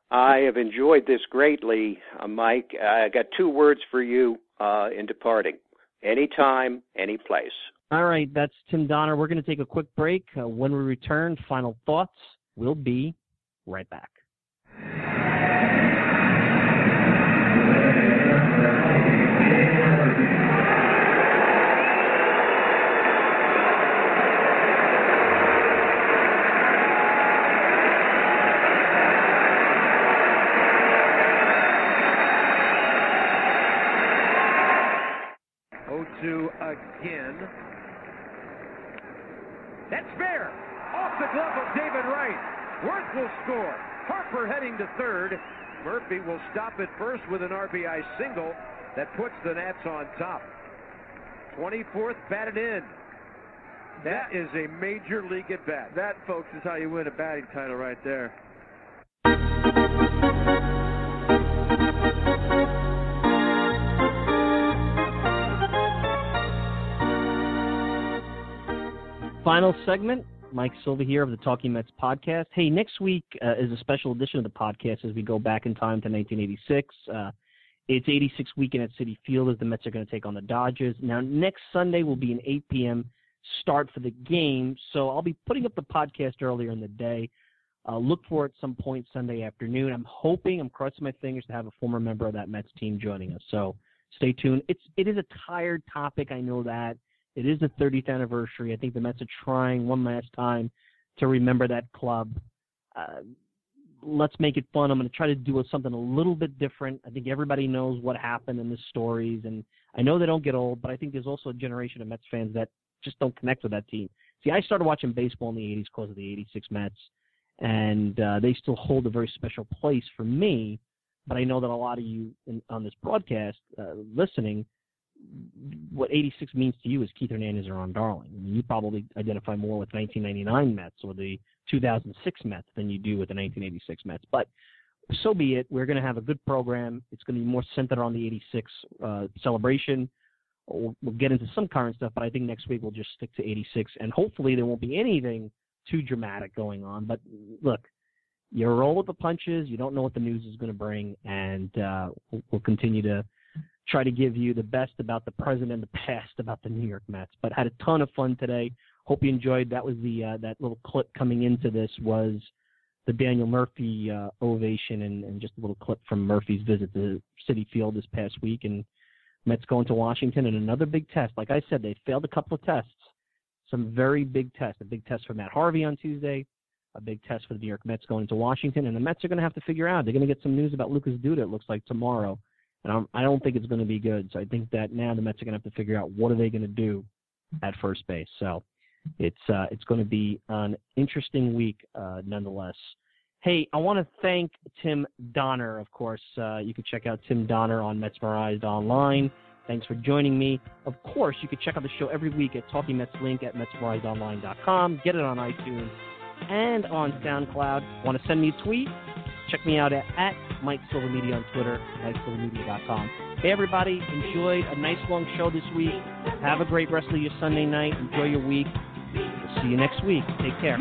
I have enjoyed this greatly, uh, Mike. I got two words for you. uh, in departing. Anytime, any place. All right, that's Tim Donner. We're going to take a quick break. Uh, when we return, final thoughts. We'll be right back. Again. That's fair. Off the glove of David Wright. Werth will score. Harper heading to third. Murphy will stop at first with an RBI single that puts the Nats on top. 24th batted in. That is a major league at bat. That, folks, is how you win a batting title right there. Final segment. Mike Silva here of the Talking Mets podcast. Hey, next week uh, is a special edition of the podcast as we go back in time to 1986. Uh, it's 86 weekend at Citi Field as the Mets are going to take on the Dodgers. Now, next Sunday will be an 8 p.m. start for the game, so I'll be putting up the podcast earlier in the day. Uh, look for it some point Sunday afternoon. I'm hoping, I'm crossing my fingers to have a former member of that Mets team joining us. So stay tuned. It's it is a tired topic, I know that. It is the 30th anniversary. I think the Mets are trying one last time to remember that club. Uh, let's make it fun. I'm going to try to do something a little bit different. I think everybody knows what happened in the stories, and I know they don't get old, but I think there's also a generation of Mets fans that just don't connect with that team. See, I started watching baseball in the 80s because of the 86 Mets, and uh, they still hold a very special place for me. But I know that a lot of you in, on this broadcast uh, listening – what 86 means to you is Keith Hernandez or Ron Darling. You probably identify more with 1999 Mets or the 2006 Mets than you do with the 1986 Mets. But so be it. We're going to have a good program. It's going to be more centered on the 86 uh, celebration. We'll, we'll get into some current stuff, but I think next week we'll just stick to 86, and hopefully there won't be anything too dramatic going on. But look, you roll with the punches. You don't know what the news is going to bring, and uh, we'll continue to try to give you the best about the present and the past about the New York Mets. But had a ton of fun today. Hope you enjoyed. That was the uh, that little clip coming into this was the Daniel Murphy uh, ovation and, and just a little clip from Murphy's visit to Citi Field this past week and Mets going to Washington and another big test. Like I said, they failed a couple of tests. Some very big tests. A big test for Matt Harvey on Tuesday, a big test for the New York Mets going to Washington, and the Mets are going to have to figure out. They're going to get some news about Lucas Duda. It looks like tomorrow and I'm, I don't think it's going to be good. So I think that now the Mets are going to have to figure out what are they going to do at first base. So it's uh, it's going to be an interesting week uh, nonetheless. Hey, I want to thank Tim Donner, of course. Uh, you can check out Tim Donner on Metsmerized online. Thanks for joining me. Of course, you can check out the show every week at Talking Mets link at MetsmerizedOnline.com. Get it on iTunes and on SoundCloud. Want to send me a tweet? Check me out at, at Mike Silva Media on Twitter, MikeSilvaMedia.com. Hey, everybody, enjoyed a nice long show this week. Have a great rest of your Sunday night. Enjoy your week. We'll see you next week. Take care.